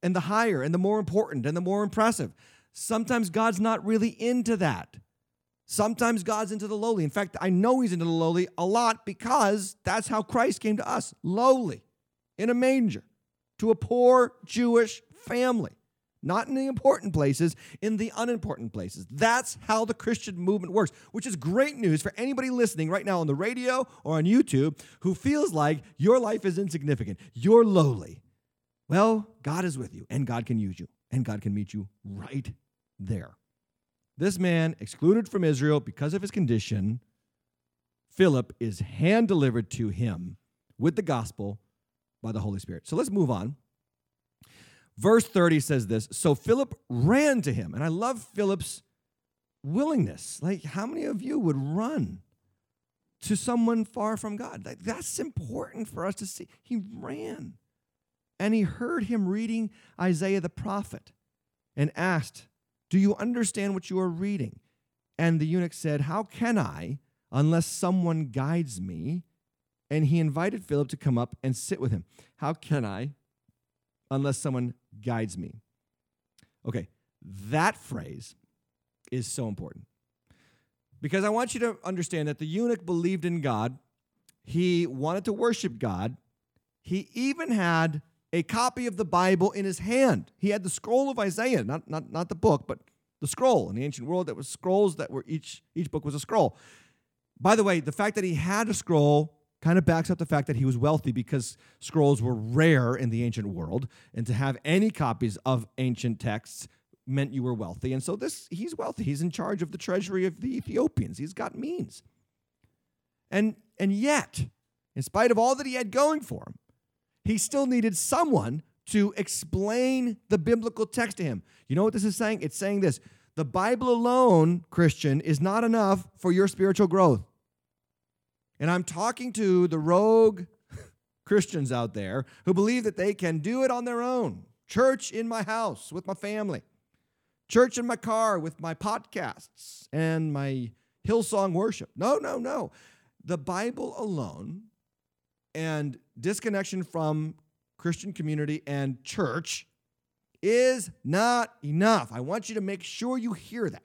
and the higher, and the more important, and the more impressive. Sometimes God's not really into that. Sometimes God's into the lowly. In fact, I know He's into the lowly a lot because that's how Christ came to us lowly, in a manger, to a poor Jewish family not in the important places, in the unimportant places. That's how the Christian movement works, which is great news for anybody listening right now on the radio or on YouTube who feels like your life is insignificant. You're lowly. Well, God is with you, and God can use you, and God can meet you right there. This man, excluded from Israel because of his condition, Philip is hand delivered to him with the gospel by the Holy Spirit. So let's move on Verse 30 says this So Philip ran to him. And I love Philip's willingness. Like, how many of you would run to someone far from God? Like, that's important for us to see. He ran. And he heard him reading Isaiah the prophet and asked, Do you understand what you are reading? And the eunuch said, How can I unless someone guides me? And he invited Philip to come up and sit with him. How can I unless someone guides me. Okay, that phrase is so important because I want you to understand that the eunuch believed in God. He wanted to worship God. He even had a copy of the Bible in his hand. He had the scroll of Isaiah, not, not, not the book, but the scroll. In the ancient world, that was scrolls that were each, each book was a scroll. By the way, the fact that he had a scroll kind of backs up the fact that he was wealthy because scrolls were rare in the ancient world and to have any copies of ancient texts meant you were wealthy. And so this he's wealthy. He's in charge of the treasury of the ethiopians. He's got means. And and yet in spite of all that he had going for him he still needed someone to explain the biblical text to him. You know what this is saying? It's saying this the bible alone christian is not enough for your spiritual growth and I'm talking to the rogue *laughs* Christians out there who believe that they can do it on their own. Church in my house with my family, church in my car with my podcasts and my Hillsong worship. No, no, no. The Bible alone and disconnection from Christian community and church is not enough. I want you to make sure you hear that.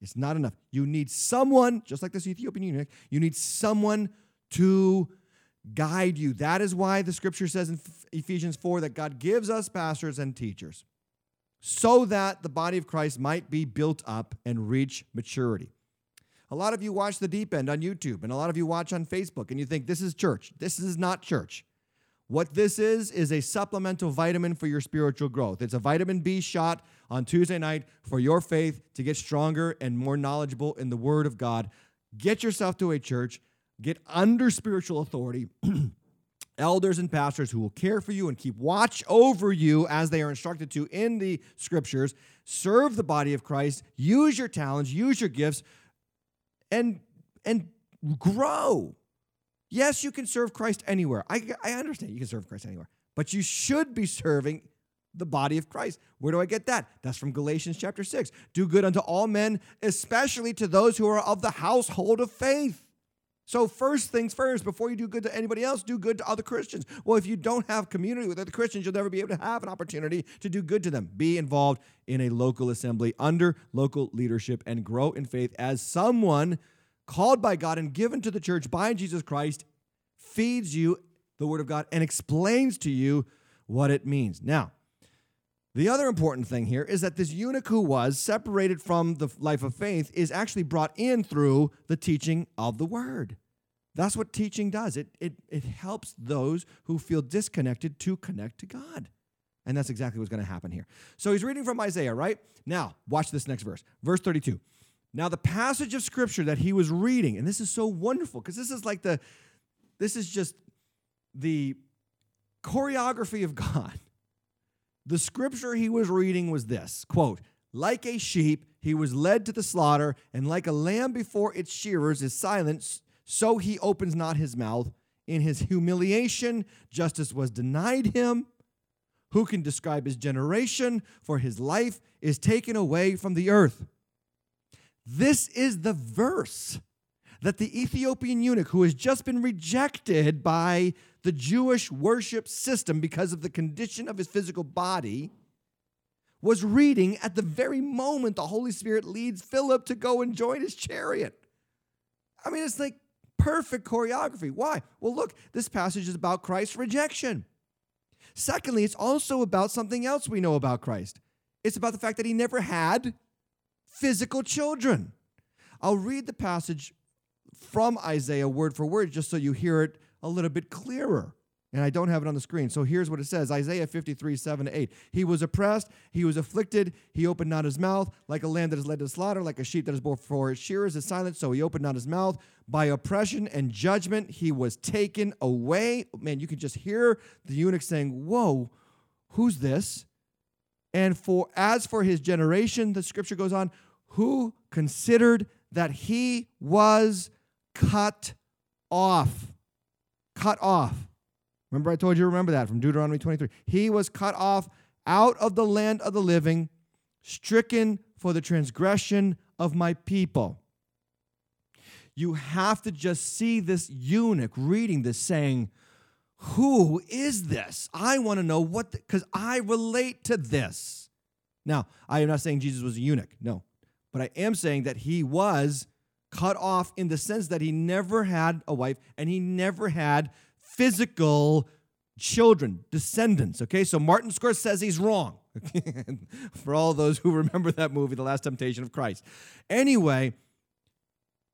It's not enough. You need someone, just like this Ethiopian eunuch, you need someone to guide you. That is why the scripture says in Ephesians 4 that God gives us pastors and teachers so that the body of Christ might be built up and reach maturity. A lot of you watch the deep end on YouTube, and a lot of you watch on Facebook, and you think this is church. This is not church. What this is, is a supplemental vitamin for your spiritual growth. It's a vitamin B shot on Tuesday night for your faith to get stronger and more knowledgeable in the Word of God. Get yourself to a church, get under spiritual authority. *clears throat* elders and pastors who will care for you and keep watch over you as they are instructed to in the scriptures. Serve the body of Christ, use your talents, use your gifts, and and grow. Yes, you can serve Christ anywhere. I, I understand you can serve Christ anywhere, but you should be serving the body of Christ. Where do I get that? That's from Galatians chapter 6. Do good unto all men, especially to those who are of the household of faith. So, first things first, before you do good to anybody else, do good to other Christians. Well, if you don't have community with other Christians, you'll never be able to have an opportunity to do good to them. Be involved in a local assembly under local leadership and grow in faith as someone called by God and given to the church by Jesus Christ feeds you the Word of God and explains to you what it means. Now, the other important thing here is that this eunuch who was separated from the life of faith is actually brought in through the teaching of the word. That's what teaching does. It, it, it helps those who feel disconnected to connect to God. And that's exactly what's going to happen here. So he's reading from Isaiah, right? Now, watch this next verse. Verse 32. Now, the passage of scripture that he was reading, and this is so wonderful because this is like the, this is just the choreography of *laughs* God. The scripture he was reading was this quote, Like a sheep, he was led to the slaughter, and like a lamb before its shearers is silent, so he opens not his mouth. In his humiliation, justice was denied him. Who can describe his generation? For his life is taken away from the earth. This is the verse that the Ethiopian eunuch, who has just been rejected by the Jewish worship system because of the condition of his physical body, was reading at the very moment the Holy Spirit leads Philip to go and join his chariot. I mean, it's like perfect choreography. Why? Well, look, this passage is about Christ's rejection. Secondly, it's also about something else we know about Christ. It's about the fact that he never had physical children. I'll read the passage from Isaiah word for word just so you hear it a little bit clearer. And I don't have it on the screen. So here's what it says Isaiah 53, 7 to 8. He was oppressed, he was afflicted, he opened not his mouth, like a lamb that is led to slaughter, like a sheep that is before its shearers is silent, so he opened not his mouth. By oppression and judgment, he was taken away. Man, you can just hear the eunuch saying, Whoa, who's this? And for as for his generation, the scripture goes on, who considered that he was cut off. Cut off. Remember, I told you, remember that from Deuteronomy 23. He was cut off out of the land of the living, stricken for the transgression of my people. You have to just see this eunuch reading this saying, Who is this? I want to know what, because I relate to this. Now, I am not saying Jesus was a eunuch, no, but I am saying that he was cut off in the sense that he never had a wife and he never had physical children, descendants. Okay, so Martin Scorsese Scorsese's wrong. *laughs* For all those who remember that movie, The Last Temptation of Christ. Anyway,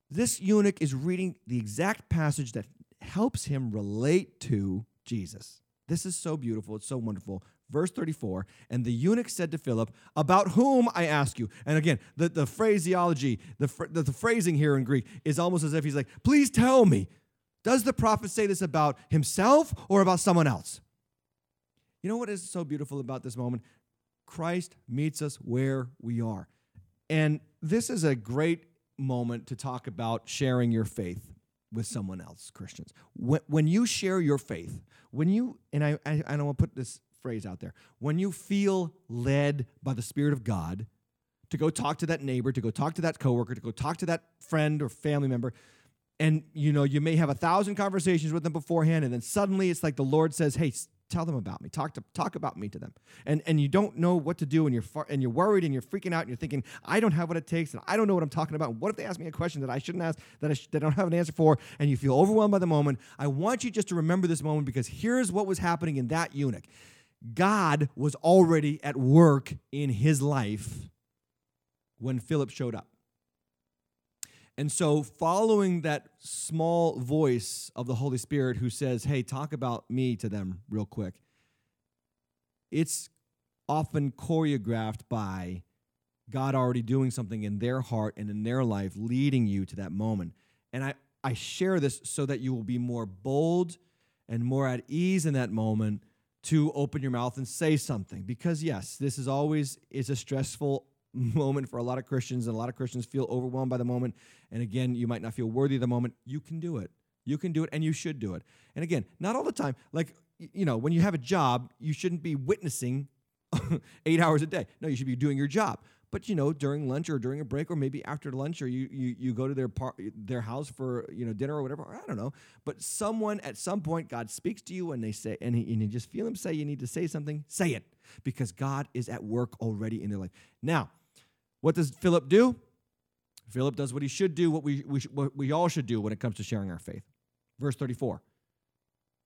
this eunuch is reading the exact passage that helps him relate to Jesus. This is so beautiful. It's so wonderful. Verse 34 And the eunuch said to Philip, About whom I ask you. And again, the, the phraseology, the, the, the phrasing here in Greek is almost as if he's like, Please tell me, does the prophet say this about himself or about someone else? You know what is so beautiful about this moment? Christ meets us where we are. And this is a great moment to talk about sharing your faith with someone else, Christians. When, when you share your faith, when you, and I, I, I don't want to put this phrase out there, when you feel led by the Spirit of God to go talk to that neighbor, to go talk to that coworker, to go talk to that friend or family member, and you know you may have a thousand conversations with them beforehand, and then suddenly it's like the Lord says, "Hey, tell them about me. Talk to talk about me to them." And and you don't know what to do, and you're far, and you're worried, and you're freaking out, and you're thinking, "I don't have what it takes, and I don't know what I'm talking about. What if they ask me a question that I shouldn't ask, that I, sh- that I don't have an answer for?" And you feel overwhelmed by the moment. I want you just to remember this moment because here's what was happening in that eunuch. God was already at work in his life when Philip showed up. And so, following that small voice of the Holy Spirit who says, Hey, talk about me to them real quick, it's often choreographed by God already doing something in their heart and in their life, leading you to that moment. And I, I share this so that you will be more bold and more at ease in that moment to open your mouth and say something because yes this is always is a stressful *laughs* moment for a lot of Christians, and a lot of Christians feel overwhelmed by the moment. And again, you might not feel worthy of the moment. You can do it. You can do it, and you should do it. And again, not all the time. Like, you know, when you have a job, you shouldn't be witnessing *laughs* eight hours a day. No, you should be doing your job. But you know, during lunch or during a break, or maybe after lunch, or you you, you go to their par- their house for you know dinner or whatever. I don't know. But someone at some point, God speaks to you, and they say, and, he, and you just feel Him say you need to say something. Say it because God is at work already in their life. Now, what does Philip do? Philip does what he should do, what we, we, what we all should do when it comes to sharing our faith. Verse 34.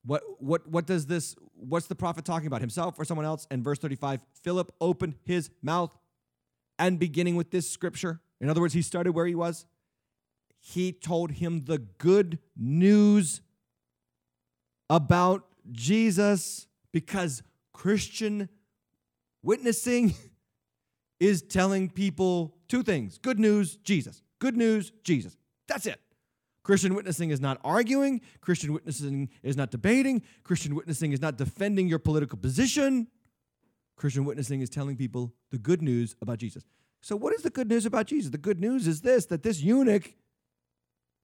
What, what, what does this, what's the prophet talking about, himself or someone else? And verse 35, Philip opened his mouth and beginning with this scripture, in other words, he started where he was. He told him the good news about Jesus because Christian witnessing *laughs* is telling people two things good news, Jesus. Good news, Jesus. That's it. Christian witnessing is not arguing. Christian witnessing is not debating. Christian witnessing is not defending your political position. Christian witnessing is telling people the good news about Jesus. So, what is the good news about Jesus? The good news is this that this eunuch,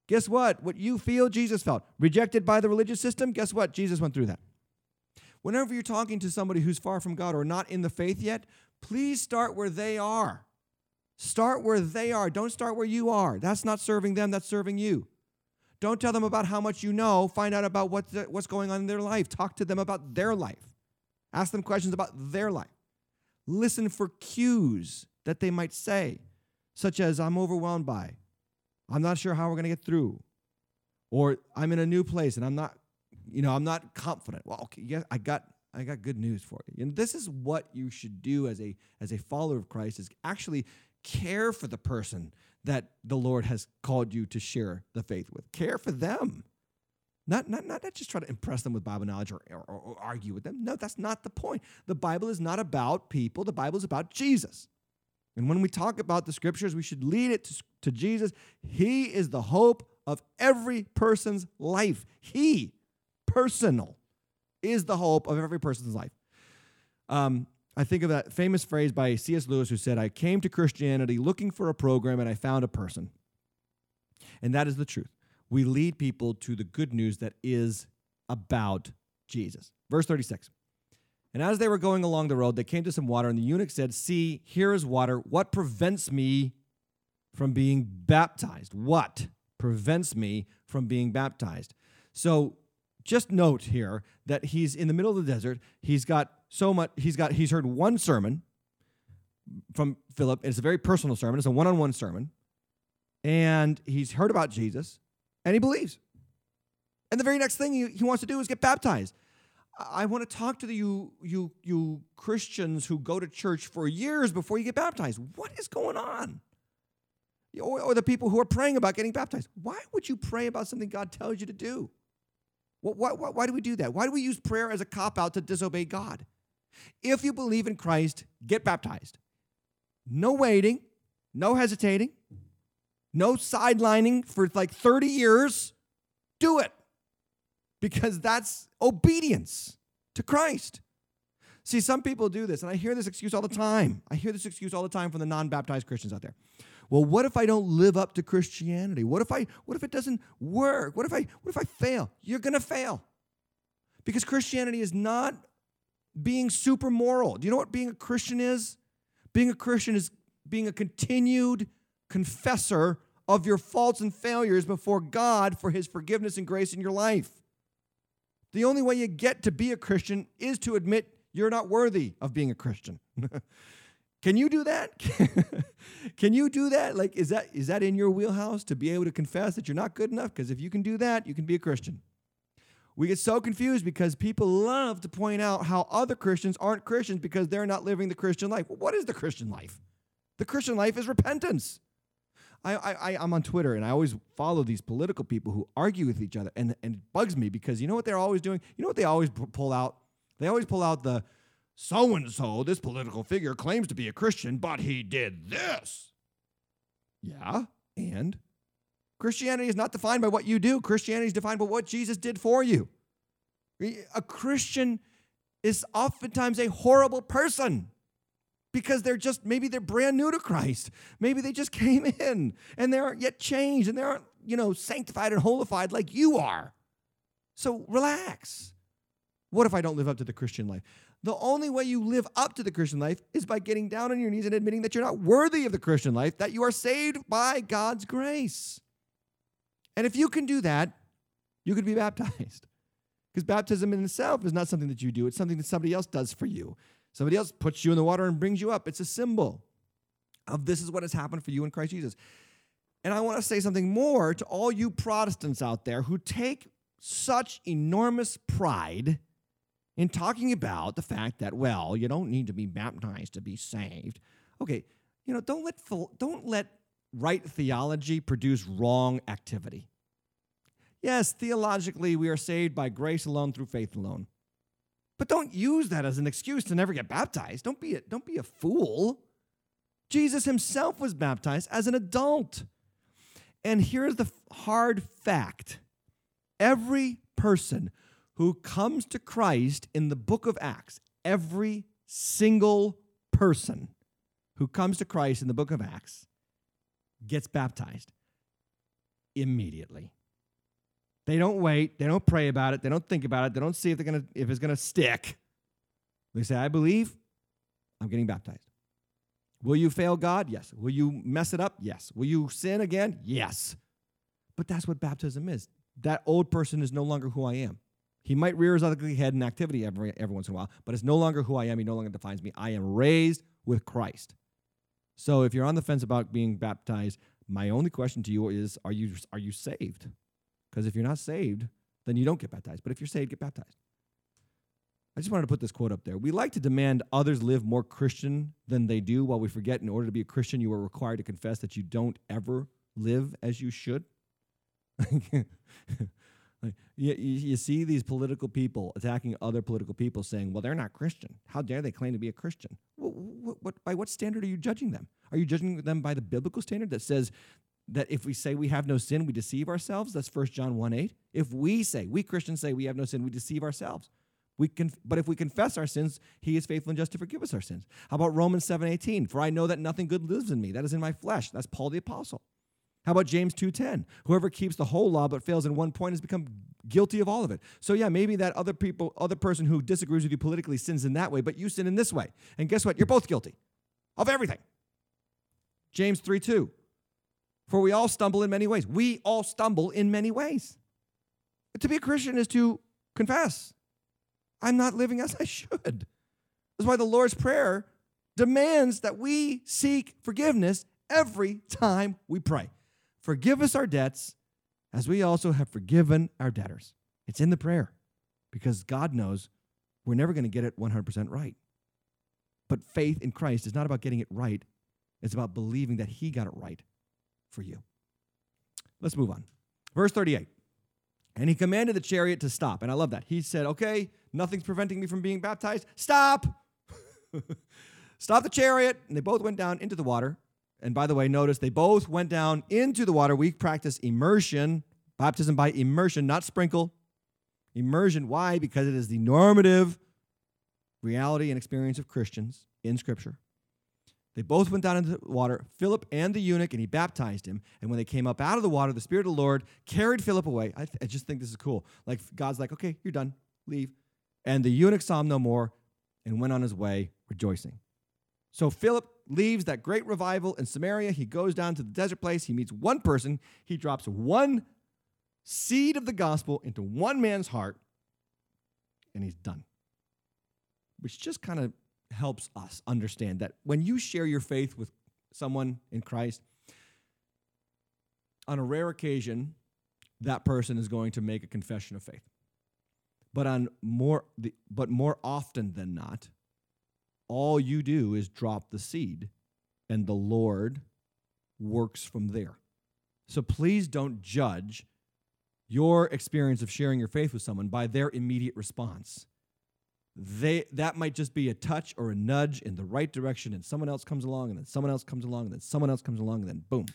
guess what? What you feel, Jesus felt. Rejected by the religious system, guess what? Jesus went through that. Whenever you're talking to somebody who's far from God or not in the faith yet, please start where they are. Start where they are. Don't start where you are. That's not serving them, that's serving you. Don't tell them about how much you know. Find out about what the, what's going on in their life. Talk to them about their life. Ask them questions about their life. Listen for cues that they might say, such as, I'm overwhelmed by, I'm not sure how we're going to get through, or I'm in a new place and I'm not, you know, I'm not confident. Well, okay, yeah, I got I got good news for you. And this is what you should do as a as a follower of Christ is actually care for the person that the Lord has called you to share the faith with. Care for them. Not, not, not, not just try to impress them with Bible knowledge or, or, or argue with them. No, that's not the point. The Bible is not about people, the Bible is about Jesus. And when we talk about the scriptures, we should lead it to, to Jesus. He is the hope of every person's life. He, personal, is the hope of every person's life. Um, I think of that famous phrase by C.S. Lewis who said, I came to Christianity looking for a program and I found a person. And that is the truth. We lead people to the good news that is about Jesus. Verse 36. And as they were going along the road, they came to some water, and the eunuch said, See, here is water. What prevents me from being baptized? What prevents me from being baptized? So just note here that he's in the middle of the desert. He's got so much, he's got, he's heard one sermon from Philip. It's a very personal sermon, it's a one on one sermon. And he's heard about Jesus and he believes. And the very next thing he, he wants to do is get baptized. I want to talk to the, you, you, you Christians who go to church for years before you get baptized. What is going on? Or, or the people who are praying about getting baptized. Why would you pray about something God tells you to do? Why, why, why do we do that? Why do we use prayer as a cop out to disobey God? If you believe in Christ, get baptized. No waiting, no hesitating, no sidelining for like 30 years. Do it because that's obedience to Christ. See, some people do this, and I hear this excuse all the time. I hear this excuse all the time from the non baptized Christians out there. Well, what if I don't live up to Christianity? What if I what if it doesn't work? What if I what if I fail? You're going to fail. Because Christianity is not being super moral. Do you know what being a Christian is? Being a Christian is being a continued confessor of your faults and failures before God for his forgiveness and grace in your life. The only way you get to be a Christian is to admit you're not worthy of being a Christian. *laughs* Can you do that? *laughs* can you do that? Like, is that is that in your wheelhouse to be able to confess that you're not good enough? Because if you can do that, you can be a Christian. We get so confused because people love to point out how other Christians aren't Christians because they're not living the Christian life. What is the Christian life? The Christian life is repentance. I, I, I'm on Twitter and I always follow these political people who argue with each other, and, and it bugs me because you know what they're always doing? You know what they always pull out? They always pull out the so and so, this political figure claims to be a Christian, but he did this. Yeah, and Christianity is not defined by what you do, Christianity is defined by what Jesus did for you. A Christian is oftentimes a horrible person because they're just maybe they're brand new to Christ. Maybe they just *laughs* came in and they aren't yet changed and they aren't, you know, sanctified and holified like you are. So relax. What if I don't live up to the Christian life? The only way you live up to the Christian life is by getting down on your knees and admitting that you're not worthy of the Christian life, that you are saved by God's grace. And if you can do that, you can be *laughs* baptized. Because baptism in itself is not something that you do, it's something that somebody else does for you. Somebody else puts you in the water and brings you up. It's a symbol of this is what has happened for you in Christ Jesus. And I want to say something more to all you Protestants out there who take such enormous pride in talking about the fact that well, you don't need to be baptized to be saved. Okay, you know, don't let don't let right theology produce wrong activity. Yes, theologically we are saved by grace alone through faith alone. But don't use that as an excuse to never get baptized. Don't be a, don't be a fool. Jesus himself was baptized as an adult. And here's the hard fact every person who comes to Christ in the book of Acts, every single person who comes to Christ in the book of Acts gets baptized immediately. They don't wait, they don't pray about it, they don't think about it, they don't see if they're gonna if it's gonna stick. They say, I believe, I'm getting baptized. Will you fail God? Yes. Will you mess it up? Yes. Will you sin again? Yes. But that's what baptism is. That old person is no longer who I am. He might rear his ugly head in activity every, every once in a while, but it's no longer who I am. He no longer defines me. I am raised with Christ. So if you're on the fence about being baptized, my only question to you is are you are you saved? Because if you're not saved, then you don't get baptized. But if you're saved, get baptized. I just wanted to put this quote up there. We like to demand others live more Christian than they do, while we forget in order to be a Christian, you are required to confess that you don't ever live as you should. *laughs* like, you, you see these political people attacking other political people saying, well, they're not Christian. How dare they claim to be a Christian? What, what, what, by what standard are you judging them? Are you judging them by the biblical standard that says that if we say we have no sin, we deceive ourselves? That's 1 John 1 8. If we say, we Christians say we have no sin, we deceive ourselves. We can, but if we confess our sins, he is faithful and just to forgive us our sins. How about Romans 7 18? For I know that nothing good lives in me, that is in my flesh. That's Paul the Apostle. How about James 2:10? Whoever keeps the whole law but fails in one point has become guilty of all of it. So yeah, maybe that other people, other person who disagrees with you politically sins in that way, but you sin in this way. And guess what? You're both guilty of everything. James 3:2. For we all stumble in many ways. We all stumble in many ways. To be a Christian is to confess. I'm not living as I should. That's why the Lord's Prayer demands that we seek forgiveness every time we pray. Forgive us our debts as we also have forgiven our debtors. It's in the prayer because God knows we're never going to get it 100% right. But faith in Christ is not about getting it right, it's about believing that He got it right for you. Let's move on. Verse 38. And he commanded the chariot to stop. And I love that. He said, Okay, nothing's preventing me from being baptized. Stop. *laughs* Stop the chariot. And they both went down into the water. And by the way, notice they both went down into the water. We practice immersion, baptism by immersion, not sprinkle. Immersion. Why? Because it is the normative reality and experience of Christians in Scripture. They both went down into the water, Philip and the eunuch, and he baptized him. And when they came up out of the water, the Spirit of the Lord carried Philip away. I, th- I just think this is cool. Like God's like, okay, you're done, leave. And the eunuch saw him no more and went on his way rejoicing. So Philip leaves that great revival in Samaria. He goes down to the desert place. He meets one person. He drops one seed of the gospel into one man's heart, and he's done. Which just kind of helps us understand that when you share your faith with someone in Christ, on a rare occasion, that person is going to make a confession of faith. But on more but more often than not, all you do is drop the seed and the Lord works from there. So please don't judge your experience of sharing your faith with someone by their immediate response they that might just be a touch or a nudge in the right direction and someone else comes along and then someone else comes along and then someone else comes along and then boom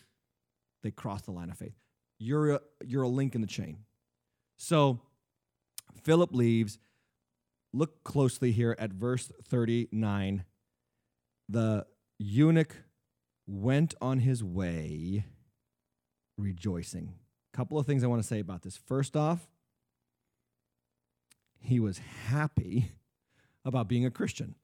they cross the line of faith. You're a, you're a link in the chain. So philip leaves. Look closely here at verse 39 the eunuch went on his way rejoicing. A couple of things i want to say about this. First off he was happy about being a Christian.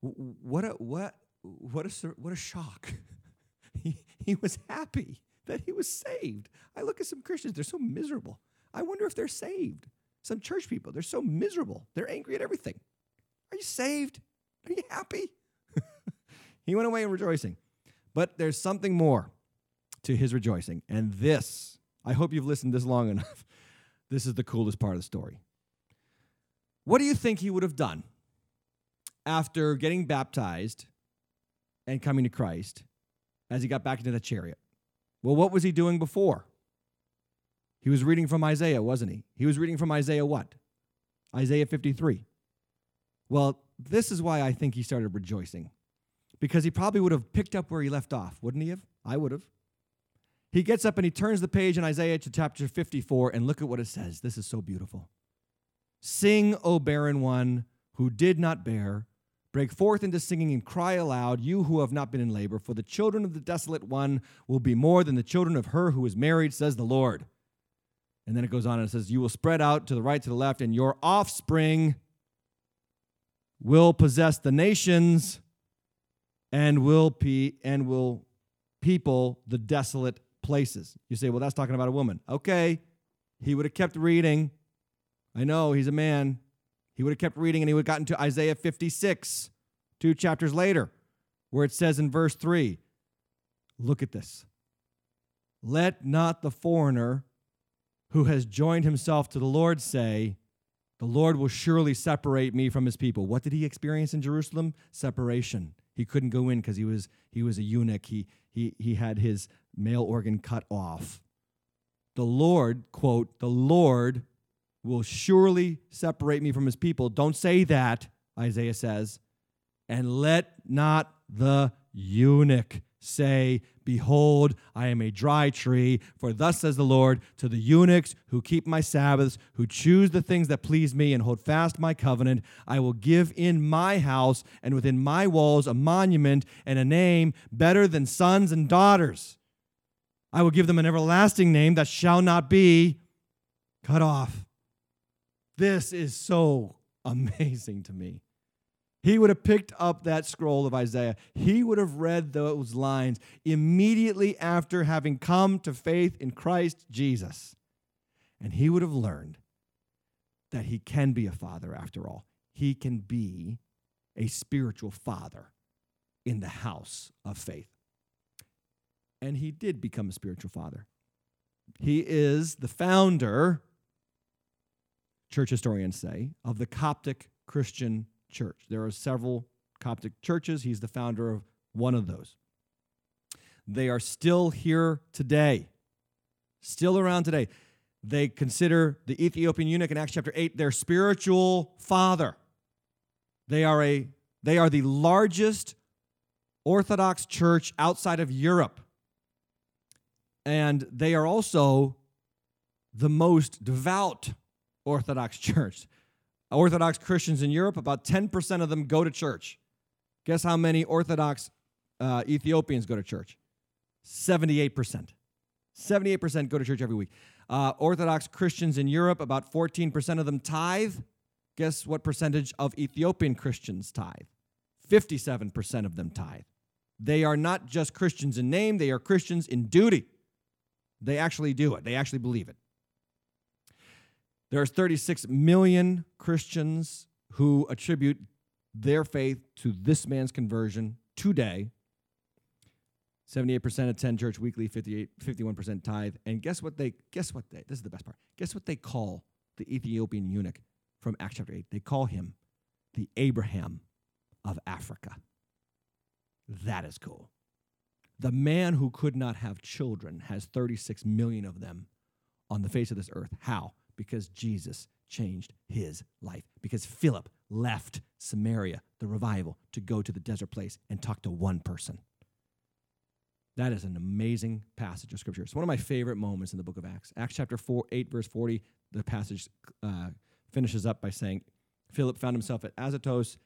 What a what what a what a shock. *laughs* he, he was happy that he was saved. I look at some Christians, they're so miserable. I wonder if they're saved. Some church people, they're so miserable. They're angry at everything. Are you saved? Are you happy? *laughs* he went away rejoicing. But there's something more to his rejoicing. And this, I hope you've listened this long *laughs* enough. This is the coolest part of the story. What do you think he would have done after getting baptized and coming to Christ as he got back into the chariot? Well, what was he doing before? He was reading from Isaiah, wasn't he? He was reading from Isaiah what? Isaiah 53. Well, this is why I think he started rejoicing. Because he probably would have picked up where he left off, wouldn't he have? I would have. He gets up and he turns the page in Isaiah to chapter 54, and look at what it says. This is so beautiful. Sing, O barren one who did not bear, Break forth into singing and cry aloud, you who have not been in labor, for the children of the desolate one will be more than the children of her who is married, says the Lord. And then it goes on and it says, You will spread out to the right, to the left, and your offspring will possess the nations and will pe- and will people the desolate places. You say, well, that's talking about a woman. Okay, he would have kept reading. I know he's a man. He would have kept reading and he would have gotten to Isaiah 56, two chapters later, where it says in verse 3 Look at this. Let not the foreigner who has joined himself to the Lord say, The Lord will surely separate me from his people. What did he experience in Jerusalem? Separation. He couldn't go in because he was, he was a eunuch. He, he, he had his male organ cut off. The Lord, quote, the Lord will surely separate me from his people. Don't say that, Isaiah says. And let not the eunuch say, Behold, I am a dry tree. For thus says the Lord to the eunuchs who keep my Sabbaths, who choose the things that please me and hold fast my covenant, I will give in my house and within my walls a monument and a name better than sons and daughters. I will give them an everlasting name that shall not be cut off. This is so amazing to me. He would have picked up that scroll of Isaiah. He would have read those lines immediately after having come to faith in Christ Jesus. And he would have learned that he can be a father after all. He can be a spiritual father in the house of faith. And he did become a spiritual father. He is the founder, church historians say, of the Coptic Christian church. There are several Coptic churches. He's the founder of one of those. They are still here today, still around today. They consider the Ethiopian eunuch in Acts chapter 8 their spiritual father. They are, a, they are the largest Orthodox church outside of Europe. And they are also the most devout Orthodox *laughs* church. Orthodox Christians in Europe, about 10% of them go to church. Guess how many Orthodox uh, Ethiopians go to church? 78%. 78% go to church every week. Uh, Orthodox Christians in Europe, about 14% of them tithe. Guess what percentage of Ethiopian Christians tithe? 57% of them tithe. They are not just Christians in name, they are Christians in duty. They actually do it, they actually believe it. There's 36 million Christians who attribute their faith to this man's conversion today. 78% attend church weekly, 58, 51% tithe. And guess what they guess what they this is the best part. Guess what they call the Ethiopian eunuch from Acts chapter 8? They call him the Abraham of Africa. That is cool. The man who could not have children has 36 million of them on the face of this earth. How? Because Jesus changed his life. Because Philip left Samaria, the revival, to go to the desert place and talk to one person. That is an amazing passage of scripture. It's one of my favorite moments in the book of Acts. Acts chapter 4, 8, verse 40, the passage uh, finishes up by saying, Philip found himself at Azotus,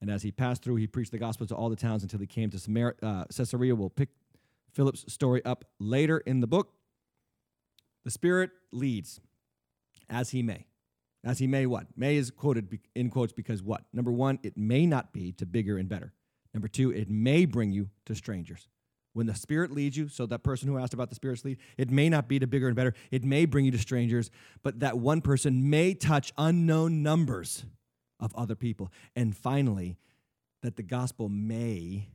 and as he passed through, he preached the gospel to all the towns until he came to Samar- uh, Caesarea. We'll pick Philip's story up later in the book. The Spirit leads as he may. As he may what? May is quoted in quotes because what? Number one, it may not be to bigger and better. Number two, it may bring you to strangers. When the Spirit leads you, so that person who asked about the Spirit's lead, it may not be to bigger and better. It may bring you to strangers, but that one person may touch unknown numbers of other people. And finally, that the gospel may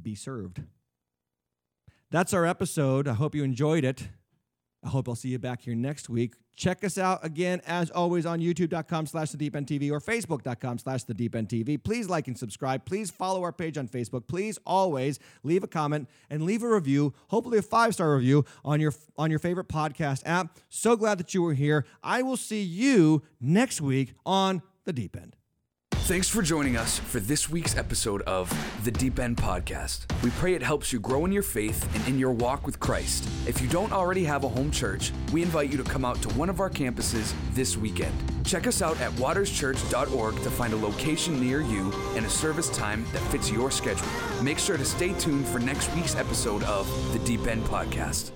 be served. That's our episode. I hope you enjoyed it. I hope I'll see you back here next week. Check us out again, as always, on youtube.com slash the deep end TV or facebook.com slash the deep end TV. Please like and subscribe. Please follow our page on Facebook. Please always leave a comment and leave a review, hopefully a five-star review on your on your favorite podcast app. So glad that you were here. I will see you next week on the deep end. Thanks for joining us for this week's episode of the Deep End Podcast. We pray it helps you grow in your faith and in your walk with Christ. If you don't already have a home church, we invite you to come out to one of our campuses this weekend. Check us out at waterschurch.org to find a location near you and a service time that fits your schedule. Make sure to stay tuned for next week's episode of the Deep End Podcast.